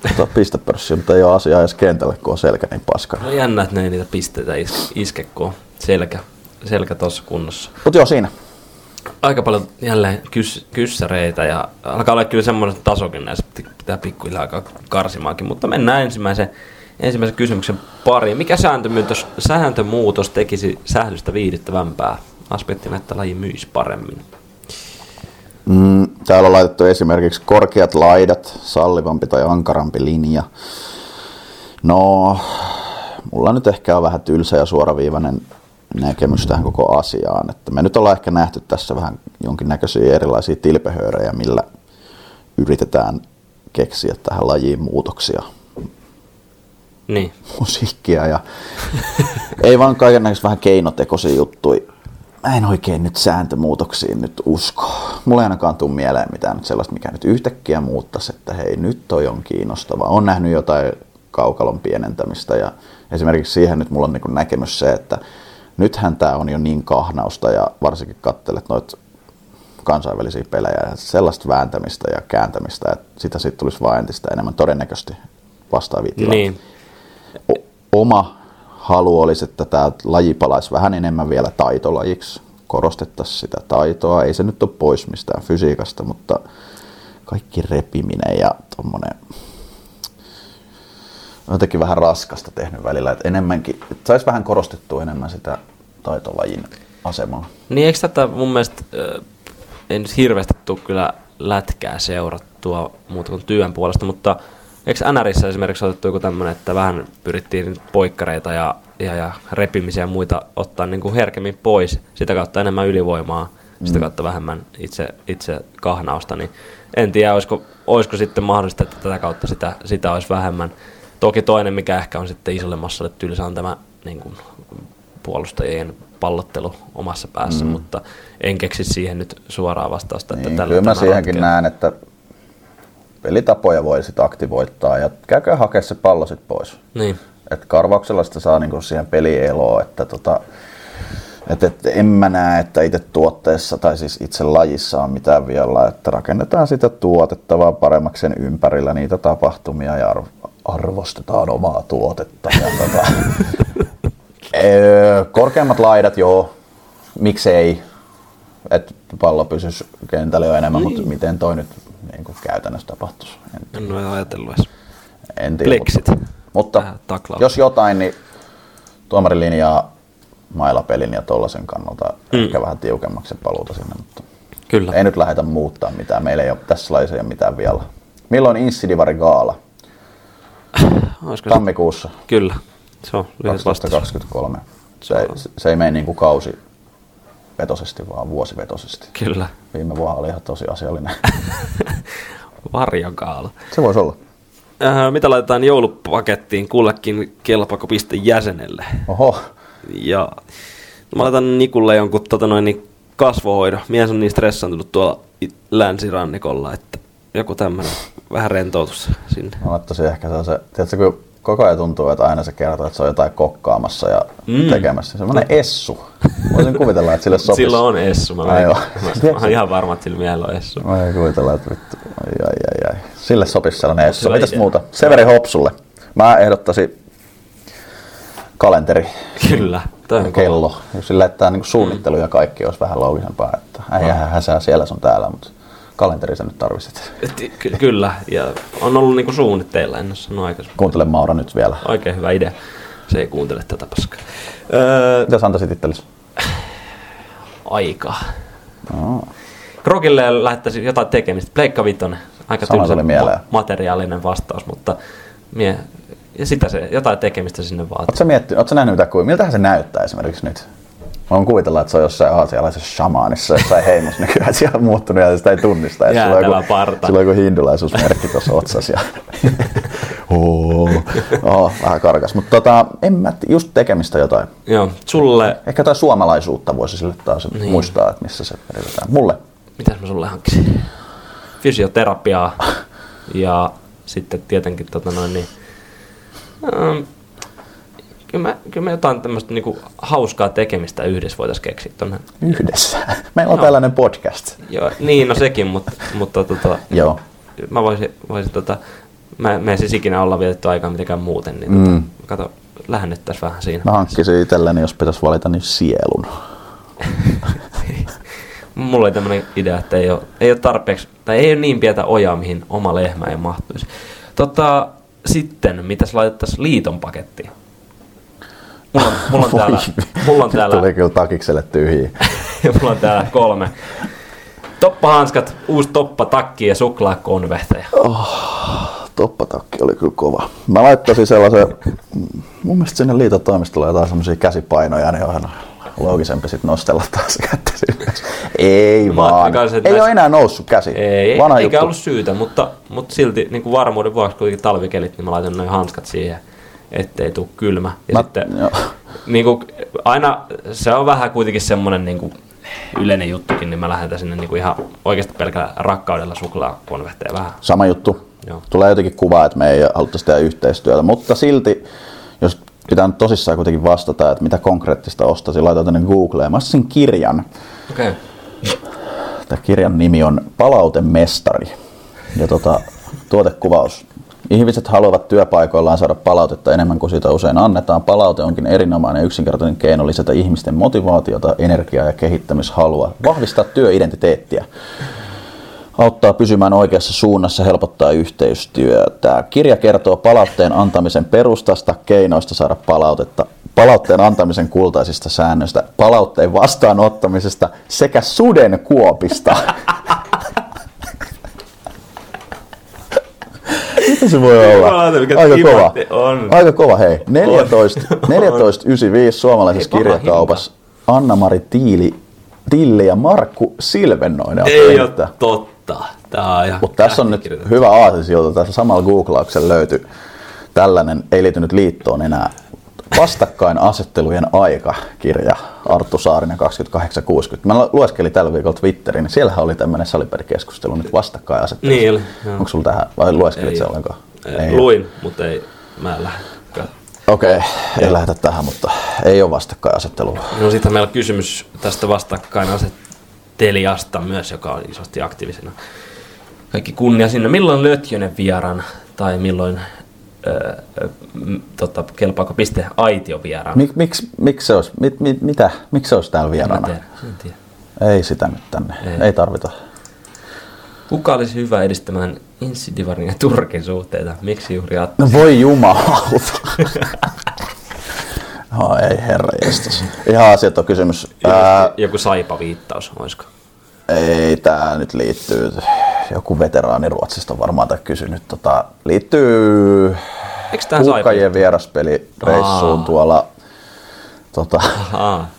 tota, pistepörssiä, mutta ei ole asiaa edes kentälle, kun on selkä niin paskana. No jännä, että ne ei niitä pisteitä is- iske, kun on selkä, selkä tuossa kunnossa. Mutta joo, siinä. Aika paljon jälleen kys- kyssäreitä ja alkaa olla kyllä semmoinen tasokin näissä, pitää pikkuhiljaa alkaa karsimaakin, mutta mennään ensimmäisen, ensimmäisen kysymyksen pariin. Mikä sääntömuutos, sääntömuutos tekisi sählystä viihdyttävämpää? Aspektina, että laji myisi paremmin. Mm, täällä on laitettu esimerkiksi korkeat laidat, sallivampi tai ankarampi linja. No, mulla nyt ehkä on vähän tylsä ja suoraviivainen näkemys tähän koko asiaan. Että me nyt ollaan ehkä nähty tässä vähän jonkinnäköisiä erilaisia tilpehöörejä, millä yritetään keksiä tähän lajiin muutoksia. Niin. Musiikkia ja ei vaan kaikenlaisia vähän keinotekoisia juttuja mä en oikein nyt sääntömuutoksiin nyt usko. Mulla ei ainakaan tule mieleen mitään nyt sellaista, mikä nyt yhtäkkiä muuttaisi, että hei, nyt toi on kiinnostava. On nähnyt jotain kaukalon pienentämistä ja esimerkiksi siihen nyt mulla on niin näkemys se, että nythän tämä on jo niin kahnausta ja varsinkin kattelet noita kansainvälisiä pelejä ja sellaista vääntämistä ja kääntämistä, että sitä sitten tulisi vain entistä enemmän todennäköisesti vastaavia tilanteita. Niin. O- oma halu olisi, että tämä laji palaisi vähän enemmän vielä taitolajiksi. Korostettaisiin sitä taitoa. Ei se nyt ole pois mistään fysiikasta, mutta kaikki repiminen ja tuommoinen jotenkin vähän raskasta tehnyt välillä. Että enemmänkin, että saisi vähän korostettua enemmän sitä taitolajin asemaa. Niin eikö tätä mun mielestä, äh, ei nyt hirveästi tule kyllä lätkää seurattua muuta kuin työn puolesta, mutta Eikö NRissä esimerkiksi otettu joku tämmöinen, että vähän pyrittiin poikkareita ja, ja, ja repimisiä ja muita ottaa niin kuin herkemmin pois, sitä kautta enemmän ylivoimaa, mm. sitä kautta vähemmän itse, itse kahnausta, niin en tiedä, olisiko, olisiko sitten mahdollista, että tätä kautta sitä, sitä olisi vähemmän. Toki toinen, mikä ehkä on sitten isolle massalle tylsä, on tämä niin kuin, puolustajien pallottelu omassa päässä, mm. mutta en keksi siihen nyt suoraa vastausta. Niin, että tällä kyllä mä siihenkin näen, että pelitapoja voi sitten aktivoittaa ja käykää hakea se pallo sitten pois. Niin. Et karvauksella sitä saa niinku siihen pelieloa, että tota, et, et en mä näe, että itse tuotteessa tai siis itse lajissa on mitään vielä, että rakennetaan sitä tuotetta vaan paremmaksi sen ympärillä niitä tapahtumia ja arvostetaan omaa tuotetta. Ja tota, korkeammat laidat, joo, miksei, että pallo pysyisi kentällä jo enemmän, niin. mutta miten toi nyt niin kuin käytännössä tapahtuisi. En, en ole ajatellut edes. En tiedä, Pleksit. Mutta, mutta jos jotain, niin tuomarilinjaa mailapelin ja tollasen kannalta mm. ehkä vähän tiukemmaksi paluuta sinne, mutta Kyllä. ei nyt lähdetä muuttaa mitään. Meillä ei ole tässä laisia ei mitään vielä. Milloin Insidivari Gaala? Olisiko Tammikuussa. Se? Kyllä. Se on 2023. Se, ei, se ei mene niin kuin kausi vetosesti, vaan vuosivetosesti. Kyllä. Viime vuonna oli ihan tosi asiallinen. Varjokaala. Se voisi olla. Äh, mitä laitetaan joulupakettiin kullekin kelpakopiste jäsenelle? Oho. Ja no, mä laitan Nikulle jonkun tota noin, niin kasvohoidon. Mies on niin stressaantunut tuolla länsirannikolla, että joku tämmöinen vähän rentoutus sinne. Mä ottaisin ehkä sellaisen, tiedätkö, kun koko ajan tuntuu, että aina se kertoo, että se on jotain kokkaamassa ja Mm. tekemässä. Semmoinen essu. Voisin kuvitella, että sille sopisi. Silloin on Essu, mä, Ai mä, mä, oon ihan varma, että sillä miehellä on Essu. Mä en kuvitella, että vittu. Ai, ai, ai, ai. Sille sopisi sellainen essu. sulla Mitäs idea? muuta? Severi Hopsulle. Mä ehdottaisin kalenteri, Kyllä. Toi on kova. kello. Sillä, että tämä niinku suunnittelu ja kaikki olisi vähän loogisempaa. Että äijähän häsää siellä sun täällä, mutta kalenteri sä nyt tarvitset. Ky- ky- kyllä, ja on ollut niinku suunnitteilla, en ole sanonut aikaisemmin. Kuuntele Maura nyt vielä. Oikein hyvä idea. Se ei kuuntele tätä paskaa. Öö, Mitä sä antaisit itsellesi? aikaa. Oh. Krokille lähettäisiin jotain tekemistä. Pleikka Vitonen. Aika tylsä ma- materiaalinen vastaus, mutta mie, ja sitä se, jotain tekemistä sinne vaatii. Oletko miettinyt, ootko nähnyt mitä kuin, miltähän se näyttää esimerkiksi nyt? Mä voin kuvitella, että se on jossain aasialaisessa shamaanissa, jossain heimossa nykyään siellä on muuttunut ja sitä ei tunnista. Ja sillä on joku, parta. sillä on joku hindulaisuusmerkki tuossa otsassa. Ja... oh, oh, vähän karkas. Mutta tota, en mä, just tekemistä jotain. Joo, sulle, Ehkä jotain suomalaisuutta voisi sille taas Niin. niin. muistaa, että missä se peritetään. Mulle. mitäs mä sulle hankkisin? Fysioterapiaa ja sitten tietenkin tota noin niin, ähm, kyllä, mä, kyllä me jotain tämmöistä niinku hauskaa tekemistä yhdessä voitaisiin keksiä tonne. Yhdessä. Meillä on Joo. tällainen podcast. Joo, niin, no sekin, mutta, mutta tota, Joo. mä voisin, voisin tota, mä, mä en siis ikinä olla vietetty aikaa mitenkään muuten, niin Mm. tota, kato, lähennettäisiin vähän siinä. Mä hankkisin itselleni, jos pitäisi valita, niin sielun. Mulla oli tämmönen idea, että ei ole, ei ole tarpeeksi, tai ei ole niin pientä ojaa, mihin oma lehmä ei mahtuisi. Tota, sitten, mitäs laitettaisiin liiton pakettiin? Mulla on, mulla on täällä, mulla on täällä, Tuli kyllä takikselle tyhjiä. mulla on täällä kolme. Toppahanskat, uusi toppatakki ja suklaakonvehteja. Toppatakki oli kyllä kova. Mä laittaisin sellaisen, mun mielestä sinne liitotoimistolle jotain semmoisia käsipainoja, niin on loogisempi sit nostella taas kättä. Ei vaan. se, Ei että ole näissä- enää noussut käsi. Ei, Vanha eikä juttu. ollut syytä, mutta, mutta silti niin kuin varmuuden vuoksi kuitenkin talvikelit, niin mä laitan noin hanskat siihen, ettei tule kylmä. Ja Mä- sitten joo. niin kuin, aina se on vähän kuitenkin semmoinen niin kuin, yleinen juttukin, niin mä lähetän sinne niin kuin ihan oikeasti pelkällä rakkaudella suklaakonvehteja vähän. Sama juttu. Joo. Tulee jotenkin kuva, että me ei haluttaisi tehdä yhteistyötä, mutta silti, jos pitää nyt tosissaan kuitenkin vastata, että mitä konkreettista ostaisin, laitan tänne Googleen. Mä ostaisin kirjan. Okei. Okay. Tämä kirjan nimi on Palautemestari. Ja tota, tuotekuvaus. Ihmiset haluavat työpaikoillaan saada palautetta enemmän kuin sitä usein annetaan. Palaute onkin erinomainen yksinkertainen keino lisätä ihmisten motivaatiota, energiaa ja kehittämishalua, vahvistaa työidentiteettiä, auttaa pysymään oikeassa suunnassa, helpottaa yhteistyötä. Kirja kertoo palautteen antamisen perustasta, keinoista saada palautetta, palautteen antamisen kultaisista säännöistä, palautteen vastaanottamisesta sekä sudenkuopista. se voi olla? Aika kova. on. Aika kova, hei. 14, 1495 suomalaisessa Ei paha kirjakaupassa Anna-Mari Tiili, Tilli ja Markku Silvennoinen. Ei ole totta. Tää on ihan Mutta tässä on nyt hyvä aasisilta. Tässä samalla googlauksella löytyi tällainen, ei liittynyt liittoon enää, Vastakkainasettelujen aika kirja Arttu Saarinen 2860. Mä lueskelin tällä viikolla Twitteriin, niin siellähän oli tämmöinen salipärikeskustelu nyt vastakkainasettelu. Niin oli, joo. Onko sulla tähän, vai lueskelit Ei se ollenkaan? Ei, Luin, mutta ei, mä en lähde. Okei, okay, ei lähdetä tähän, mutta ei ole vastakkainasettelua. No sitten meillä on kysymys tästä vastakkainasettelijasta myös, joka on isosti aktiivisena. Kaikki kunnia sinne. Milloin Lötjönen vieraan tai milloin öö, tota, kelpaako piste Aitio vieraan? Mik, miksi, miksi se olisi, mit, mit, mitä, miksi se olisi täällä vieraana? en tiedä. Ei sitä nyt tänne, Ei. ei, tarvita. Kuka olisi hyvä edistämään Insidivarin ja Turkin suhteita? Miksi juuri Atte? No voi jumalauta. no ei herra. Ihan asiaton kysymys. Ää, Joku saipa-viittaus, olisiko? Ei tää nyt liittyy, joku veteraani Ruotsista on varmaan tätä kysynyt. Tota, liittyy? Kukkajien vieraspelireissuun Aa. tuolla tota.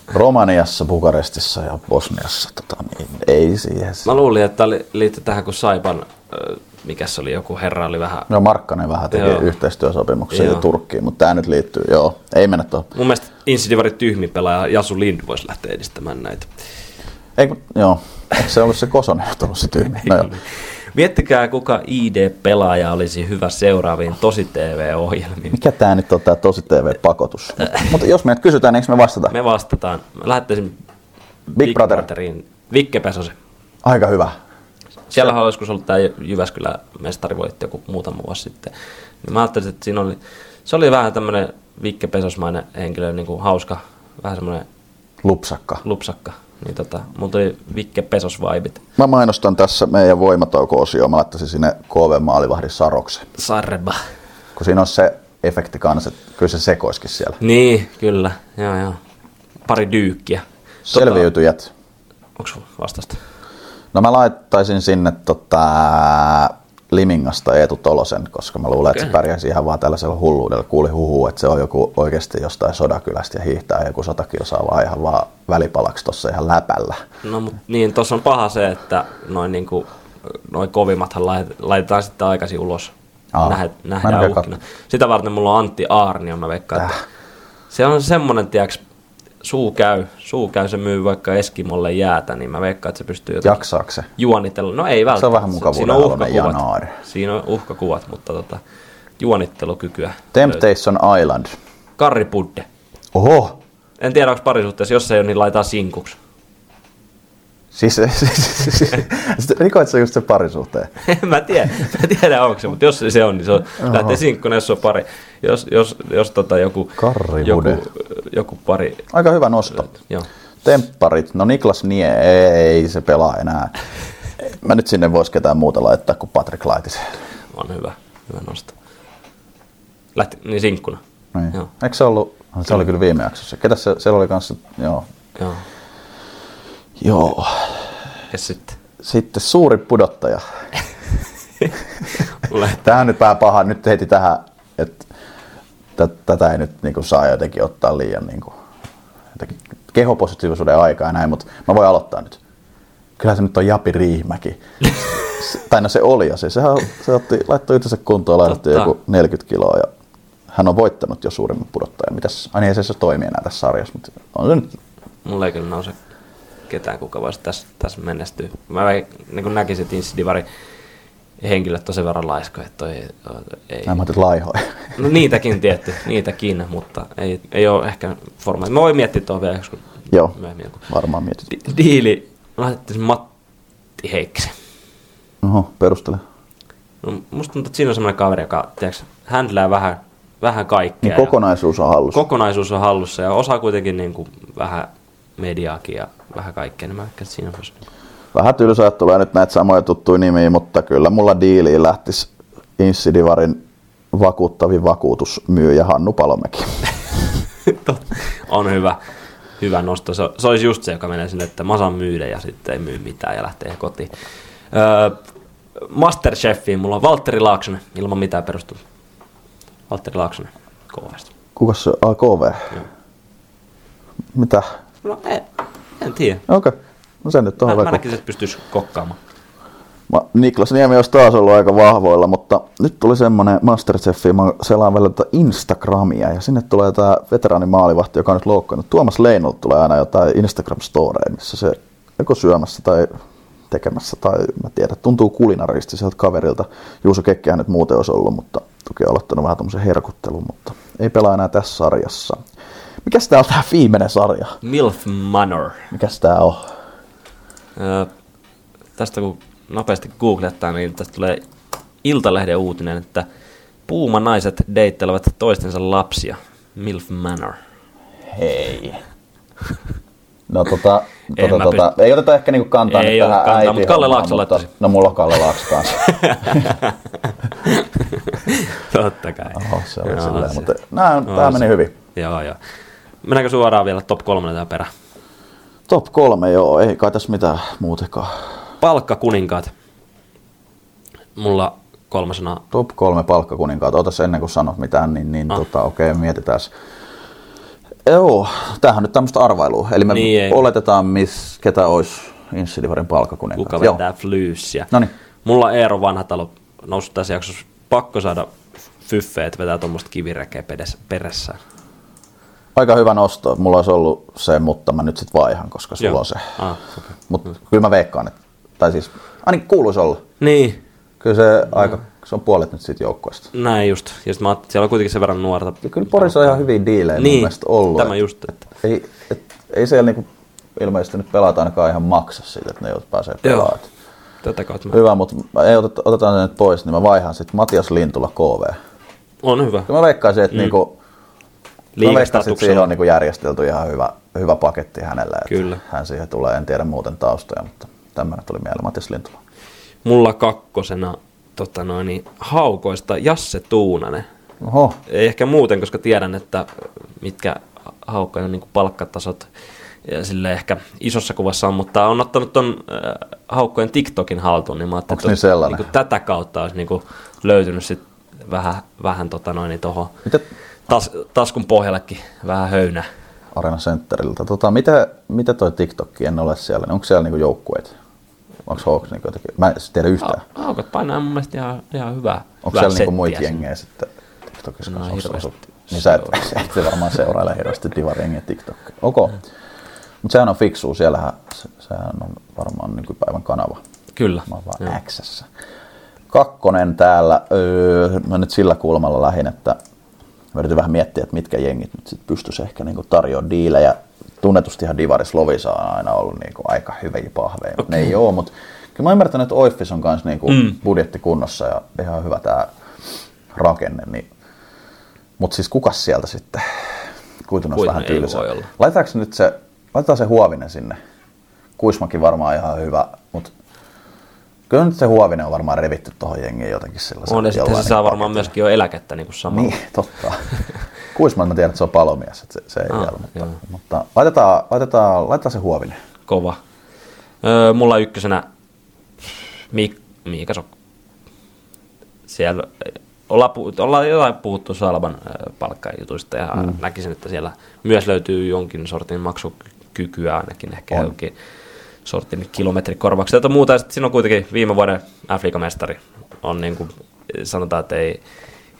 Romaniassa, Bukarestissa ja Bosniassa. Tota, niin ei siihen. Mä luulin, että li- liittyi tähän, kun Saipan, ö, mikä se oli, joku herra oli vähän... No Markkanen vähän teki Joo. yhteistyösopimuksia Joo. jo Turkkiin, mutta tämä nyt liittyy, joo, ei mennä tuohon. Mun mielestä Insidivarin tyhmi pelaaja Jasu Lind voisi lähteä edistämään näitä. Eikö, joo. Se ollut se Kosonen, ollut se tyyppi? No. Miettikää, kuka ID-pelaaja olisi hyvä seuraaviin tosi TV-ohjelmiin. Mikä tää nyt on tää tosi TV-pakotus? Mutta jos meidät kysytään, niin eikö me vastata? Me vastataan. Mä lähettäisin Big Brother. Brotherin Vikke Pesosen. Aika hyvä. Siellä on joskus ollut tämä Jyväskylän mestari voitti joku muutama vuosi sitten. Niin mä ajattelin, että siinä oli, se oli vähän tämmöinen Vikke Pesosmainen henkilö, niin kuin hauska, vähän semmoinen Lupsakka. lupsakka. Niin tota, mulla tuli Vikke Pesos vibit. Mä mainostan tässä meidän voimatauko-osio. Mä laittaisin sinne KV-maalivahdin Saroksen. Sarba. Kun siinä on se efekti kanssa, että kyllä se sekoiskin siellä. Niin, kyllä. Joo, joo. Pari dyykkiä. Selviytyjät. Onko sulla vastausta? No mä laittaisin sinne tota, Limingasta Eetu Tolosen, koska mä luulen, että se pärjäsi ihan vaan tällaisella hulluudella. Kuuli huhu, että se on joku oikeasti jostain sodakylästä ja hiihtää joku sata kilsaa vaan ihan vaan välipalaksi tuossa ihan läpällä. No mut niin, tuossa on paha se, että noin niinku, noin kovimmathan lait- laitetaan sitten aikaisin ulos. Aa, en nähdään uhkina. Sitä varten mulla on Antti Aarnio, mä veikkaan, että se on semmonen, tiiäks, suu käy, suu käy, se myy vaikka Eskimolle jäätä, niin mä veikkaan, että se pystyy jotenkin Jaksaako se? juonitella. No ei välttämättä. vähän mukavuuden Siinä on uhkakuvat. Siinä on uhkakuvat, mutta tota, juonittelukykyä. löytyy. Temptation Island. Karri Pudde. Oho! En tiedä, onko parisuhteessa, jos ei ole, niin laitetaan sinkuksi. Siis, siis, siis, siis rikoit sä just sen parisuhteen? En mä tiedä, mä tiedä onko se, mutta jos se on, niin se on, Oho. lähtee sinkkuna, jos on pari. Jos, jos, jos tota joku, joku, joku pari, Aika hyvä nosto. joo. Tempparit. No Niklas Nie, ei se pelaa enää. Mä nyt sinne vois ketään muuta laittaa kuin Patrick Laitisen. On hyvä, hyvä nosto. Lähti, niin sinkkuna. Niin. Joo. Eikö se ollut? Se oli kyllä viime jaksossa. Ketä se, siellä oli kanssa, joo. Joo. Joo. Ja sitten. Sitten suuri pudottaja. On nyt vähän paha. Nyt heti tähän, että tä- tätä ei nyt niin kuin, saa jotenkin ottaa liian niin kuin, jotenkin kehopositiivisuuden aikaa ja näin, mutta mä voin aloittaa nyt. Kyllä se nyt on Japi Riihimäki. Se- tai no se oli jo se. Sehän, se otti, laittoi itsensä kuntoon, laitettiin Totta. joku 40 kiloa ja hän on voittanut jo suurimman pudottajan. Mitäs? Ai niin, ei se, se toimi enää tässä sarjassa, mutta on se nyt Mulla ei kyllä nouse ketään, kuka voisi tässä, tässä menestyä. Mä niin kuin näkisin, että Insidivari henkilöt on sen verran laiskoja, että toi, ei. Mä ajattelin laihoja. No niitäkin tietty, niitäkin, mutta ei, ei ole ehkä formaatti. Mä voin miettiä tuon vielä joskus Joo, myöhemmin. Joku. varmaan mietit. Di- Diili, laitettiin Matti Heikkisen. Oho, perustele. No, musta tuntuu, että siinä on semmoinen kaveri, joka tiiäks, händlää vähän, vähän kaikkea. Niin kokonaisuus on hallussa. kokonaisuus on hallussa ja osaa kuitenkin niin kuin vähän mediaakin ja vähän kaikkea, niin mä ehkä siinä voisi... Vähän tylsää, että tulee nyt näitä samoja tuttuja nimiä, mutta kyllä mulla diiliin lähtisi Insidivarin vakuuttavin vakuutusmyyjä Hannu Palomäki. on hyvä, hyvä nosto. Se, se olisi just se, joka menee sinne, että mä saan myydä ja sitten ei myy mitään ja lähtee kotiin. Öö, Masterchefiin mulla on Valtteri Laaksonen, ilman mitään perustuu. Valtteri Laaksonen, KVsta. Kukas se ah, KV? Joo. Mitä? No en, en tiedä. Okei. Okay. No se nyt on Mä, mä näkisin, että pystyisi kokkaamaan. Mä, Niklas Niemi olisi taas ollut aika vahvoilla, mutta nyt tuli semmonen Masterchefi, mä selaan vielä tätä Instagramia ja sinne tulee tää veteraanimaalivahti, joka on nyt loukkaannut. Tuomas Leinolta tulee aina jotain Instagram-storeja, missä se joko syömässä tai tekemässä tai mä tiedän, tuntuu kulinaristiselta kaverilta. Juuso Kekkihän nyt muuten olisi ollut, mutta toki on aloittanut vähän tämmöisen herkuttelun, mutta ei pelaa enää tässä sarjassa. Mikäs tää on tää viimeinen sarja? Milf Manor. Mikäs tää on? Öö, tästä kun nopeasti googlettaa, niin tästä tulee Iltalehden uutinen, että Puuman naiset deittelevat toistensa lapsia. Milf Manor. Hei. No tota, tota, tota ei oteta ehkä niinku kantaa Ei nyt tähän kantaa, äiti mutta Kalle Laakso laittaisi. No mulla on Kalle Laakso kanssa. Totta kai. Oho, se oli Joo, silleen, se- mutta nää, No, tää se- meni hyvin. Joo, joo. Mennäänkö suoraan vielä top kolme tähän perään? Top kolme, joo, ei kai tässä mitään muutenkaan. Palkkakuninkaat. Mulla kolme sanaa. Top kolme palkkakuninkaat. Otas ennen kuin sanot mitään, niin, niin Ah. tota, okei, okay, mietitään. Joo, tämähän on nyt tämmöistä arvailua. Eli me Niin, ei. oletetaan, miss, ketä olisi Insidivarin palkkakuninkaat. Kuka Joo. vetää flyyssiä? Noniin. Mulla on Eero Vanhatalo noussut tässä jaksossa. Pakko saada fyffeet vetää tuommoista kivirekeä peressään. Aika hyvä nosto. Mulla olisi ollut se, mutta mä nyt sitten vaihan, koska sulla Joo. on se. Ah, okay. Mutta kyllä mä veikkaan, että, tai siis ainakin kuuluisi olla. Niin, Kyllä se aika, se on puolet nyt siitä joukkueesta. näin just. Ja sit mä että siellä on kuitenkin sen verran nuorta. Ja kyllä Porissa on ihan hyviä diilejä mun Niin, mielestä ollut. tämä et- just, että- Ei, et, ei siellä niinku ilmeisesti nyt pelata ainakaan ihan maksa siitä, että ne jout pääsee pelaamaan. Tätä kautta mä... Hyvä, mutta ei oteta, otetaan se nyt pois, niin mä vaihan sitten Matias Lintula KV. On hyvä. Kyllä mä veikkaisin, että mm. niinku, mä että siihen on niinku järjestelty ihan hyvä, hyvä paketti hänelle. Että Kyllä. Hän siihen tulee, en tiedä muuten taustoja, mutta tämmöinen tuli mieleen Matias Lintula. Mulla kakkosena tota noin, niin, haukoista Jasse Tuunanen. Oho, Ei ehkä muuten, koska tiedän, että mitkä haukkojen niin palkkatasot ja sille ehkä isossa kuvassa on, mutta on ottanut ton äh, haukkojen TikTokin haltuun, niin mä ajattelin, Onks niin niin tätä kautta olisi niin kuin löytynyt sit vähän, vähän tota noin, niin tohon mitä tas, taskun pohjallekin vähän höynä. Arena Centeriltä, tota, mitä, mitä toi TikTok, en ole siellä, onko siellä niinku joukkueet? Onko Hawks niinku jotenkin, mä en tiedä yhtään. Haukot painaa mun mielestä ihan, ihan hyvää. Onko siellä niinku muita sinne. jengejä sitten TikTokissa? No, hirveästi Niin sä et, et varmaan seuraile hirveästi divariengiä TikTokkia. Okei. Okay. Mutta sehän on fiksua, siellähän se, sehän on varmaan nykypäivän kanava. Kyllä. Mä oon vaan Xssä. Kakkonen täällä, öö, mä nyt sillä kulmalla lähin, että mä yritin vähän miettiä, että mitkä jengit nyt sit pystyisi ehkä niinku tarjoamaan diilejä. Tunnetustihan Divaris Lovisa on aina ollut niinku aika hyviä pahveja, okay. ne ei oo, mutta kyllä mä oon ymmärtänyt, että Oiffis on kanssa niinku mm. budjettikunnossa ja ihan hyvä tää rakenne, niin mutta siis kukas sieltä sitten? Kuitunen olisi vähän tylsä. Laitetaanko nyt se, laitetaan se Huovinen sinne. Kuismakin varmaan ihan hyvä, mutta kyllä nyt se Huovinen on varmaan revitty tuohon jengiin jotenkin sellaisen. On, ja sitten se saa niinku varmaan paketilla. myöskin jo eläkettä niin kuin samalla. Niin, totta. Kuisman mä tiedän, että se on palomies, että se, se ei Ah, vielä, mutta, joo. mutta laitetaan, laitetaan, laitetaan se Huovinen. Kova. Öö, mulla ykkösenä Mik, Miika Sokko. Siellä ollaan, puhut, ollaan jotain puhuttu Salban palkkajutuista ja mm. näkisin, että siellä myös löytyy jonkin sortin maksukykyä ainakin ehkä On. jonkin sortin kilometrikorvauksia tai muuta. Ja sitten siinä on kuitenkin viime vuoden Afrika-mestari. On niin kuin, sanotaan, että ei,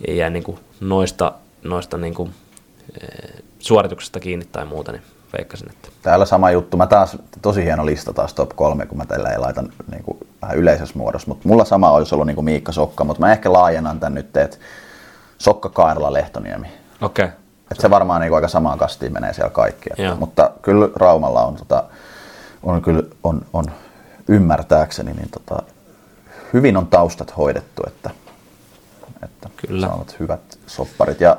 ei jää niin kuin noista, noista niin kuin, eh, suorituksesta kiinni tai muuta, niin veikkasin, että Täällä sama juttu. Mä taas, tosi hieno lista taas top kolme, kun mä tällä ei laitan niin kuin, vähän yleisessä muodossa. Mutta mulla sama olisi ollut niin kuin Miikka Sokka, mutta mä ehkä laajennan tän nyt, että Sokka Kaarla Lehtoniemi. okei. Okay. Et se varmaan niin aika samaan kastiin menee siellä kaikki. Että, mutta kyllä Raumalla on, tota, on, kyllä, on, on ymmärtääkseni, niin tota, hyvin on taustat hoidettu, että, että Kyllä. saavat hyvät sopparit. Ja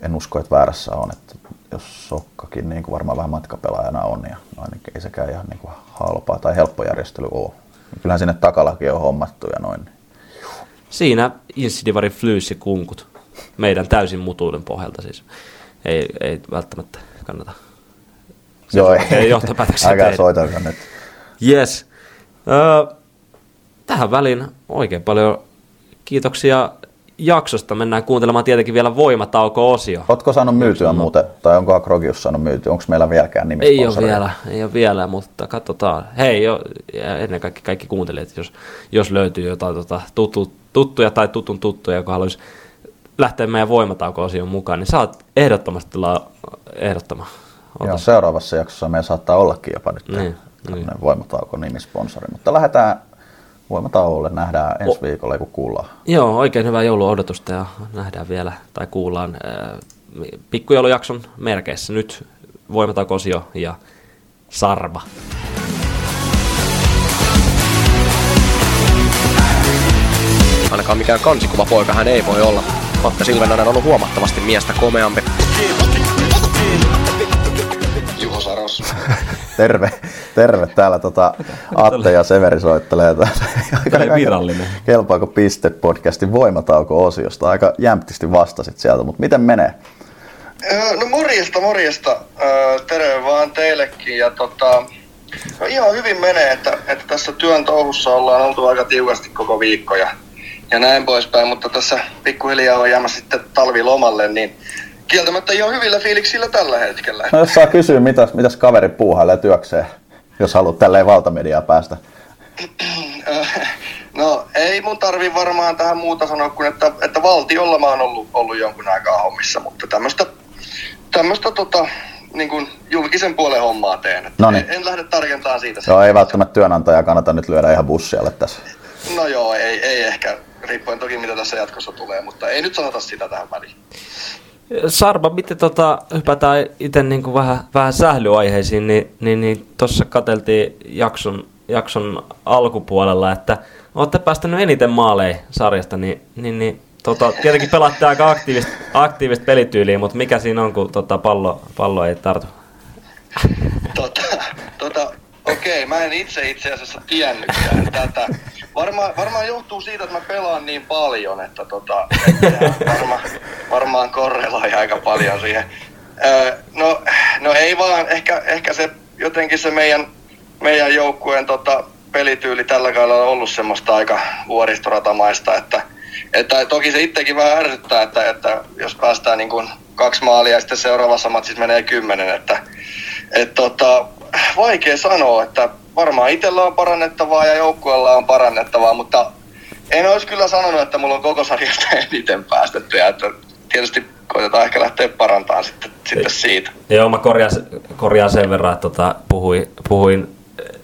en usko, että väärässä on, että jos Sokkakin niin kuin varmaan vähän matkapelaajana on, ja ainakin ei sekään ihan niin kuin halpaa tai helppo järjestely ole. Kyllähän sinne takalakin on hommattu ja noin. Siinä Insidivarin flyysi kunkut. Meidän täysin mutuuden pohjalta siis. Ei, ei välttämättä kannata. Joo, ei johtopäätöksiä Älkää soitelko nyt. Yes. Öö, tähän väliin oikein paljon kiitoksia jaksosta. Mennään kuuntelemaan tietenkin vielä voimatauko-osio. Ootko saanut myytyä muuten, tai onko Akrogius saanut myytyä? Onko meillä vieläkään Ei ole vielä, ei ole vielä, mutta katsotaan. Hei, jo, ennen kaikkea kaikki kuuntelijat, jos, jos löytyy jotain tota, tuttu, tuttuja tai tutun tuttuja, joka haluaisi lähteä meidän voimatauko-osioon mukaan, niin saat ehdottomasti tulla ehdottamaan. Ota. Joo, seuraavassa jaksossa meillä saattaa ollakin jopa nyt Niin, niin, voimatauko nimisponsori. Mutta lähdetään voimatauolle, nähdään ensi viikolla, kun kuullaan. Joo, oikein hyvää jouluodotusta ja nähdään vielä tai kuullaan ää, pikkujoulujakson merkeissä nyt voimatauko-osio ja Sarva. Ainakaan mikään kansikuva poika hän ei voi olla. Matta Silvenainen on ollut huomattavasti miestä komeampi. Terve, terve. Täällä tota, Atte ja Severi soittelee. täältä. Oli virallinen. Kelpaako piste podcastin voimatauko-osiosta? Aika jämptisti vastasit sieltä, mutta miten menee? No morjesta, morjesta. Terve vaan teillekin. Ja tota, no ihan hyvin menee, että, että tässä työn touhussa ollaan oltu aika tiukasti koko viikko ja, ja näin poispäin, mutta tässä pikkuhiljaa on jäämässä sitten talvilomalle, niin kieltämättä ihan hyvillä fiiliksillä tällä hetkellä. No jos saa kysyä, mitäs, mitäs kaveri puuhailee työkseen, jos haluat tälleen valtamediaa päästä. No ei mun tarvi varmaan tähän muuta sanoa kuin, että, että valtiolla mä oon ollut, ollut jonkun aikaa hommissa, mutta tämmöistä tämmöistä tota, niin kuin julkisen puolen hommaa teen. En, en lähde tarkentamaan siitä. Joo, ei välttämättä työnantaja kannata nyt lyödä ihan bussialle tässä. No joo, ei, ei ehkä, riippuen toki mitä tässä jatkossa tulee, mutta ei nyt sanota sitä tähän väliin. Sarba, miten tota, hypätään itse niin vähän, vähän sählyaiheisiin, niin, niin, niin tuossa katseltiin jakson, jakson alkupuolella, että olette päästänyt eniten maaleja sarjasta, niin, niin, niin tota, tietenkin pelaatte aika aktiivista, aktiivista pelityyliä, mutta mikä siinä on, kun tota, pallo, pallo ei tartu? Tota, tota, okei, mä en itse itse asiassa tiennytkään tätä. Varmaan, varmaan johtuu siitä, että mä pelaan niin paljon, että tota, että varma, varmaan korreloi aika paljon siihen. Öö, no, no ei vaan, ehkä, ehkä se jotenkin se meidän, meidän joukkueen tota, pelityyli tällä kaudella on ollut semmoista aika vuoristoratamaista, että, että toki se itsekin vähän ärsyttää, että, että jos päästään niin kuin kaksi maalia ja sitten seuraavassa matsissa menee kymmenen, että et tota, vaikea sanoa, että varmaan itsellä on parannettavaa ja joukkueella on parannettavaa, mutta en olisi kyllä sanonut, että mulla on koko sarjasta eniten päästetty ja että tietysti koitetaan ehkä lähteä parantamaan sitten, sitten siitä. Joo, mä korjaan, korjaan sen verran, että tota, puhuin, puhuin eh,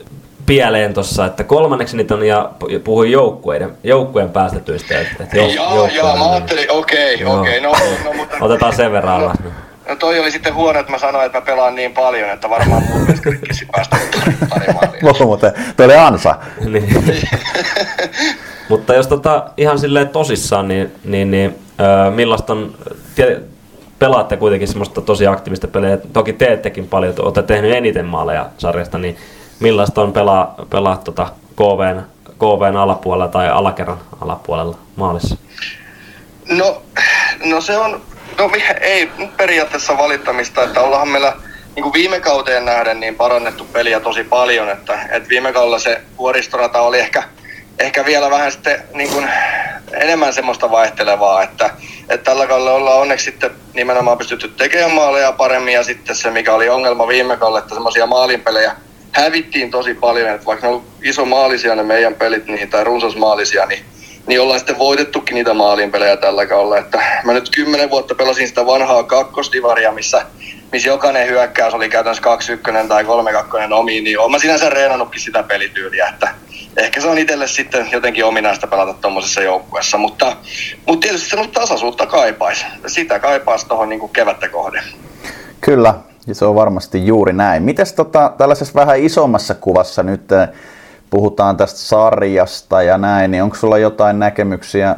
pieleen tuossa, että kolmanneksi niitä on ja puhuin joukkueiden, joukkueen päästetyistä. Että, että Joo, joo, joo, mä ajattelin, okei, Joo. okei, no, no, mutta... Otetaan sen verran alas. niin. No toi oli sitten huono, että mä sanoin, että mä pelaan niin paljon, että varmaan mun veskarikkisin päästä pari, pari maalia. Muuten, toi oli ansa. niin. Mutta jos tota, ihan silleen tosissaan, niin, niin, niin öö, millaista on, tie, pelaatte kuitenkin semmoista tosi aktiivista pelejä, toki teettekin paljon, olette tehnyt eniten maaleja sarjasta, niin millaista on pelaa, pelaa tota KVn, KVn alapuolella tai alakerran alapuolella maalissa? No, no se on, no ei periaatteessa valittamista, että ollaan meillä niin kuin viime kauteen nähden niin parannettu peliä tosi paljon, että, että viime kaudella se vuoristorata oli ehkä, ehkä vielä vähän sitten niin kuin enemmän semmoista vaihtelevaa, että, että tällä kaudella ollaan onneksi sitten nimenomaan pystytty tekemään maaleja paremmin ja sitten se mikä oli ongelma viime kaudella, että semmoisia maalinpelejä hävittiin tosi paljon, että vaikka ne on iso maalisia ne meidän pelit niin, tai runsasmaalisia, niin niin ollaan sitten voitettukin niitä maalinpelejä tällä kaudella. Että mä nyt kymmenen vuotta pelasin sitä vanhaa kakkosdivaria, missä, missä jokainen hyökkäys oli käytännössä 2-1 tai 3-2 omiin, niin oon mä sinänsä reenannutkin sitä pelityyliä, että ehkä se on itselle sitten jotenkin ominaista pelata tuommoisessa joukkueessa, mutta, mutta tietysti semmoista tasaisuutta kaipaisi. Sitä kaipaisi tuohon niin kevättä kohden. Kyllä, se on varmasti juuri näin. Mites tota, tällaisessa vähän isommassa kuvassa nyt puhutaan tästä sarjasta ja näin, niin onko sulla jotain näkemyksiä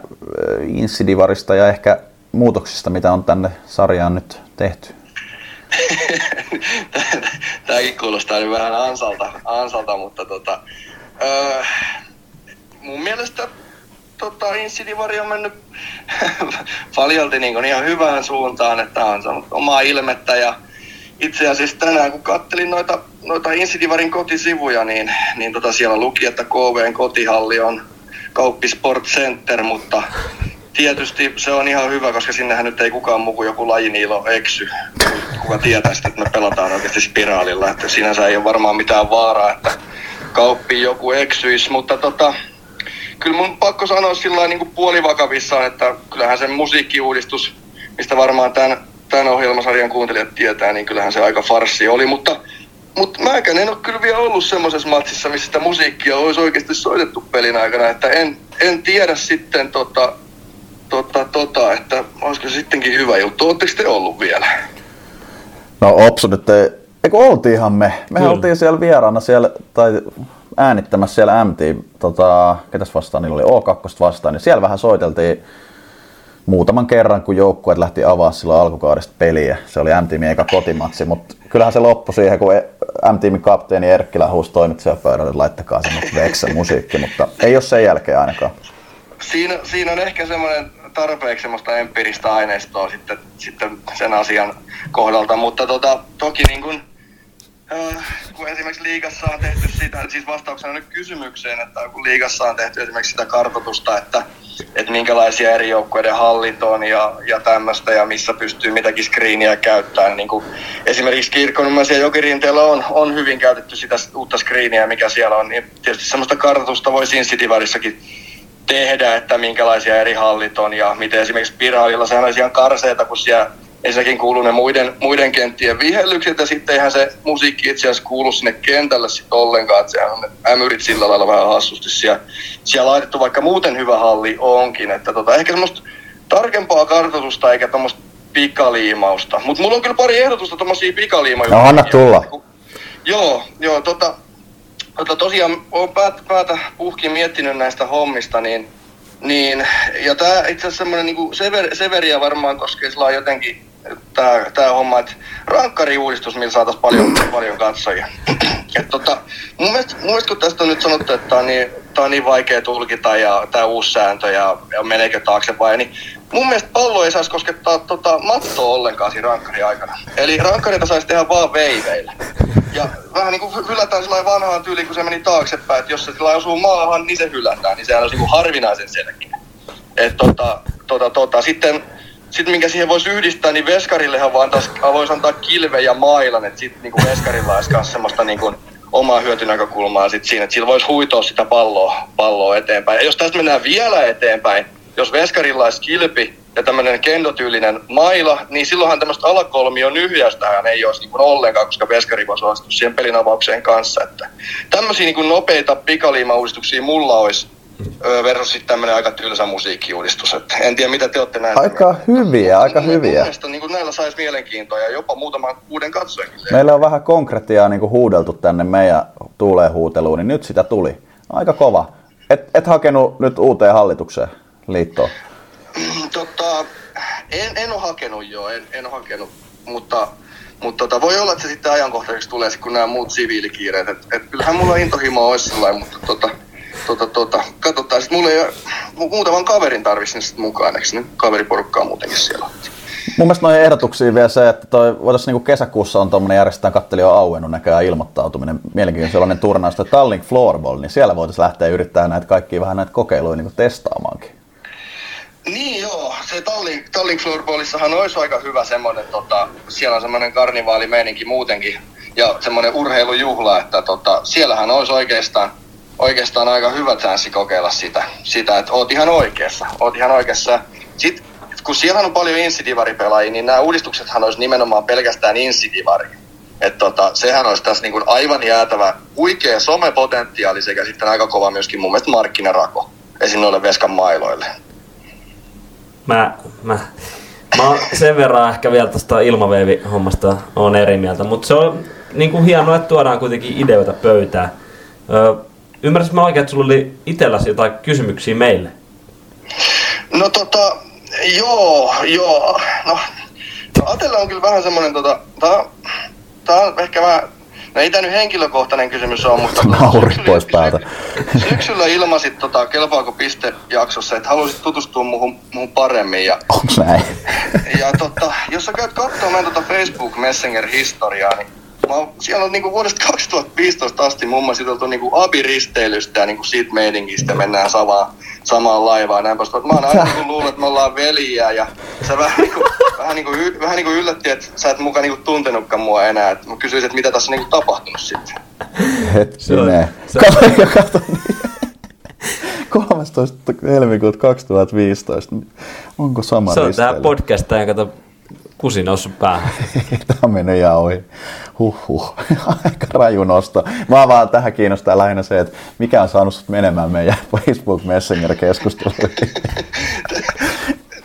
Insidivarista ja ehkä muutoksista, mitä on tänne sarjaan nyt tehty? Tämäkin kuulostaa nyt vähän ansalta, ansalta mutta tota, öö, mun mielestä tota, Insidivari on mennyt paljolti niin ihan hyvään suuntaan, että on saanut omaa ilmettä ja itse asiassa tänään kun kattelin noita, noita Insidivarin kotisivuja, niin, niin tota siellä luki, että KVn kotihalli on Kauppi Sport Center, mutta tietysti se on ihan hyvä, koska sinnehän nyt ei kukaan muu kuin joku lajiniilo eksy. Kuka tietää sitä, että me pelataan oikeasti spiraalilla, että sinänsä ei ole varmaan mitään vaaraa, että kauppi joku eksyisi, mutta tota, kyllä mun pakko sanoa sillä niin kuin puolivakavissaan, että kyllähän se musiikkiuudistus, mistä varmaan tämän, tämän ohjelmasarjan kuuntelijat tietää, niin kyllähän se aika farssi oli, mutta mutta mäkään en ole kyllä vielä ollut semmoisessa matsissa, missä sitä musiikkia olisi oikeasti soitettu pelin aikana, että en, en tiedä sitten tota, tota, tota, että olisiko se sittenkin hyvä juttu. Oletteko te ollut vielä? No Opsu nyt ei, eikö oltiinhan me? Mehän Kyllä. oltiin siellä vieraana siellä, tai äänittämässä siellä MT, tota, ketäs vastaan niillä oli O2 vastaan, niin siellä vähän soiteltiin muutaman kerran, kun joukkueet lähti avaa silloin alkukaudesta peliä. Se oli M-tiimin eka kotimatsi, mutta kyllähän se loppui siihen, kun M-tiimin kapteeni Erkkilä huusi toimitsijapöydälle, että laittakaa semmoista Veksen musiikki, mutta ei ole sen jälkeen ainakaan. Siinä, siinä on ehkä semmoinen tarpeeksi semmoista empiiristä aineistoa sitten, sitten sen asian kohdalta, mutta tota, toki niin kuin, kun esimerkiksi liigassa on tehty sitä, siis vastauksena nyt kysymykseen, että kun liigassa on tehty esimerkiksi sitä kartoitusta, että, että minkälaisia eri joukkueiden hallit on ja, ja tämmöistä ja missä pystyy mitäkin screeniä käyttämään. Niin kuin esimerkiksi Kirkkonummessa ja Jokirinteellä on, on hyvin käytetty sitä uutta screeniä, mikä siellä on, niin tietysti semmoista kartoitusta voi Sin City välissäkin tehdä, että minkälaisia eri hallit on ja miten esimerkiksi Spiraalilla sehän olisi ihan karseeta, kun siellä ensinnäkin kuuluu ne muiden, muiden kenttien vihellykset ja sitten eihän se musiikki itse asiassa kuulu sinne kentälle sitten ollenkaan, että sehän on ne ämyrit sillä lailla vähän hassusti siellä, siellä laitettu, vaikka muuten hyvä halli onkin, että tota, ehkä semmoista tarkempaa kartoitusta eikä tuommoista pikaliimausta, mutta mulla on kyllä pari ehdotusta tuommoisia pikaliimajuttuja. No anna tulla. Joo, joo, tota, tota tosiaan olen päät, päätä puhkin miettinyt näistä hommista, niin, niin ja tämä itse asiassa semmoinen niin sever, Severia varmaan koskee sillä jotenkin tämä, tämä homma, että rankkariuudistus, millä saataisiin paljon, paljon katsojia. Et tota, mun, mielestä, mun mielestä kun tästä on nyt sanottu, että tämä on niin, tämä on niin vaikea tulkita ja tämä uusi sääntö ja, ja meneekö taakse vai, niin mun mielestä pallo ei saisi koskettaa tota, mattoa ollenkaan siinä rankkari aikana. Eli rankkareita saisi tehdä vaan veiveillä. Ja vähän niin kuin hylätään sellainen vanhaan tyyliin, kun se meni taaksepäin, että jos se sillä osuu maahan, niin se hylätään, niin sehän on niin harvinaisen selkeä. Et tota, tota, tota, sitten, sitten minkä siihen voisi yhdistää, niin veskarillehan vaan taas voisi antaa kilve ja mailan, että sitten niin kuin veskarilla olisi myös semmoista niin kuin omaa hyötynäkökulmaa sit siinä, että sillä voisi huitoa sitä palloa, palloa eteenpäin. Ja jos tästä mennään vielä eteenpäin, jos veskarilla olisi kilpi ja tämmöinen kendotyylinen maila, niin silloinhan tämmöistä alakolmion nyhjästähän ei olisi niin ollenkaan, koska veskari voisi astua siihen pelin avaukseen kanssa. Että tämmöisiä niin nopeita pikaliimauudistuksia mulla olisi versus sitten tämmöinen aika tylsä musiikkiuudistus. Että en tiedä, mitä te olette näin. Aika hyviä, aika hyviä. Mun mielestä niin kuin näillä saisi mielenkiintoa ja jopa muutaman uuden katsojankin. Meillä on vähän konkretiaa niin kuin huudeltu tänne meidän tuuleen huuteluun, niin nyt sitä tuli. Aika kova. Et, et hakenut nyt uuteen hallitukseen liittoon? Tota, en, en ole hakenut joo, en, en ole hakenut, mutta, mutta tota, voi olla, että se sitten ajankohtaiseksi tulee, kun nämä muut siviilikiireet. Et, et kyllähän mulla intohimo olisi sellainen, mutta tota, tota, tota, katsotaan. Sitten mulla ei muutaman kaverin tarvitsisi sitten mukaan, eikö nyt kaveriporukkaa muutenkin siellä. Mun mielestä noihin ehdotuksiin vielä se, että toi, voitaisiin niin kesäkuussa on tuommoinen järjestetään katteli on auennut näköjään ilmoittautuminen, mielenkiintoinen sellainen turnaus, että Tallink Floorball, niin siellä voitaisiin lähteä yrittämään näitä kaikkia vähän näitä kokeiluja niin testaamaankin. Niin joo, se Tallink, Tallink Floorballissahan olisi aika hyvä semmoinen, tota, siellä on semmoinen karnivaalimeininki muutenkin ja semmoinen urheilujuhla, että tota, siellähän olisi oikeastaan, oikeastaan aika hyvä chanssi kokeilla sitä, sitä, että oot ihan oikeassa, oot ihan oikeassa. Sitten kun siellä on paljon insidivaripelaajia, niin nämä uudistuksethan olisi nimenomaan pelkästään insidivari. Että tota, sehän olisi tässä niin kuin aivan jäätävä huikea somepotentiaali sekä sitten aika kova myöskin mun mielestä markkinarako esim. noille Veskan mailoille. Mä, mä, mä sen verran ehkä vielä tuosta ilmaveivihommasta on eri mieltä, mutta se on niin kuin hienoa, että tuodaan kuitenkin ideoita pöytään. Ymmärrätkö mä oikein, että sulla oli itselläsi jotain kysymyksiä meille? No tota, joo, joo. No, Atella on kyllä vähän semmoinen, tota, tää, tää on ehkä vähän, no ei tää nyt henkilökohtainen kysymys ole, mutta... Nauri pois päältä. Syksyllä ilmasit tota, kelpaako piste jaksossa, että haluaisit tutustua muuhun, muuhun paremmin. Ja, Onks näin? ja tota, jos sä käyt katsomaan tota Facebook Messenger-historiaa, niin mä oon, siellä on niinku vuodesta 2015 asti muun muassa juteltu niinku abiristeilystä ja niinku siitä meidingistä mennään samaan, samaan laivaan. Näin pois. Mä oon aina niinku luullut, että me ollaan veljiä ja sä vähän niinku, vähän niinku, y- vähän niinku yllätti, että sä et mukaan niinku tuntenutkaan mua enää. Et mä kysyisin, että mitä tässä on niinku tapahtunut sitten. Hetkinen. se- Kato, kato. niin. 13. helmikuuta 2015. Onko sama Se on tää risteily? podcast, ja kato kusi noussut päähän. Tämä on mennyt ihan ohi. Huhhuh. Aika raju nosto. Mä vaan tähän kiinnostaa lähinnä se, että mikä on saanut sut menemään meidän Facebook Messenger-keskusteluihin.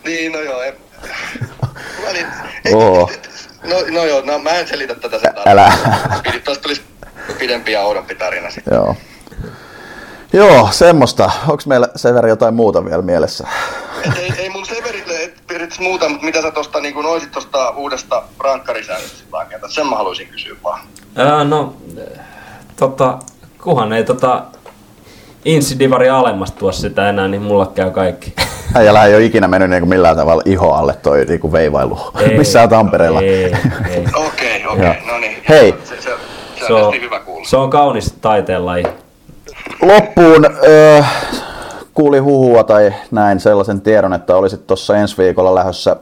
niin, no joo. En... Mä niin, Oo. no, no joo, no, mä en selitä tätä sen Älä. Pidi, Tästä tulisi pidempi ja oudompi tarina sitten. Joo. Joo, semmoista. Onko meillä sen verran jotain muuta vielä mielessä? Et ei, ei mun Severille periaatteessa muuta, mutta mitä sä tosta niin noisit tosta uudesta rankkarisäännöstä rakentaa, sen mä haluaisin kysyä vaan. Öö, no, tota, kuhan ei tota Insidivari alemmasta tuo sitä enää, niin mulla käy kaikki. Äijällä ei ole ikinä mennyt niin millään tavalla iho alle toi niin veivailu. Ei, Missään Tampereella. Ei, ei. Okei, okei, Joo. no niin. Hei. Se, se, se, Se on hyvä kuulla. se on kaunis taiteenlaji. Loppuun öö, kuuli huhua tai näin sellaisen tiedon, että olisit tuossa ensi viikolla lähdössä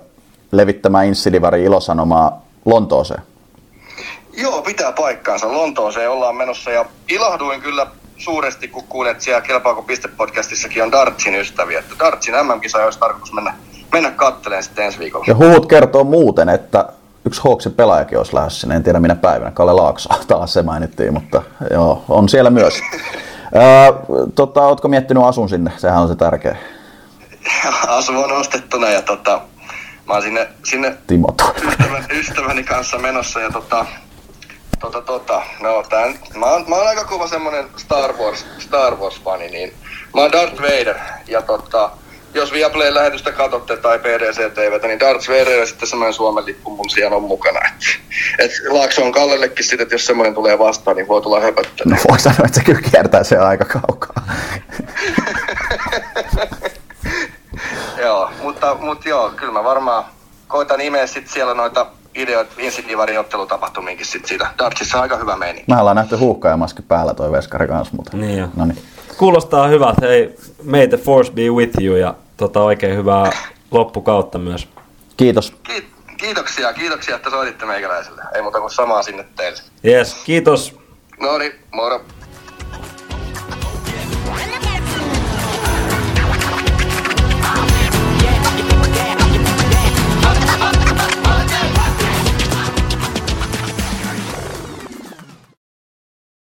levittämään Insidivari ilosanomaa Lontooseen. Joo, pitää paikkaansa. Lontooseen ollaan menossa ja ilahduin kyllä suuresti, kun kuulin, että siellä Kelpaako piste-podcastissakin on Dartsin ystäviä. Että Dartsin MM-kisa olisi tarkoitus mennä mennä katteleen sitten ensi viikolla. Ja huhut kertoo muuten, että yksi Hawksin pelaajakin olisi lähdössä sinne, en tiedä minä päivänä, Kalle Laakso, taas se mainittiin, mutta joo, on siellä myös. Öö, tota, ootko miettinyt asun sinne? Sehän on se tärkeä. Asu on ostettuna ja tota, mä oon sinne, sinne Timo ystävän, ystäväni kanssa menossa ja tota, tota, tota, no tää, nyt- mä, oon, mä oon aika kova semmonen Star Wars, Star Wars-fani, niin mä oon Darth Vader ja tota, jos Viaplayn lähetystä katsotte tai PDC TVtä, niin Darth Vader ja sitten semmoinen Suomen lippu mun sijaan on mukana. Et, et Laakso on Kallellekin sitten, että jos semmoinen tulee vastaan, niin voi tulla höpöttämään. No voi sanoa, että se kyllä kiertää se aika kaukaa. joo, mutta, mutta joo, kyllä mä varmaan koitan imeä sit siellä noita ideoita Insidivarin ottelutapahtumiinkin sit siitä. Dartsissa on aika hyvä meininki. Mä ollaan nähty huukka ja maski päällä toi veskari kanssa, mutta... Niin jo. No niin. Kuulostaa hyvältä. Hei, may the force be with you ja tota, oikein hyvää loppukautta myös. Kiitos. Ki- kiitoksia, kiitoksia, että soititte meikäläiselle. Ei muuta kuin samaa sinne teille. Yes, kiitos. No niin, moro.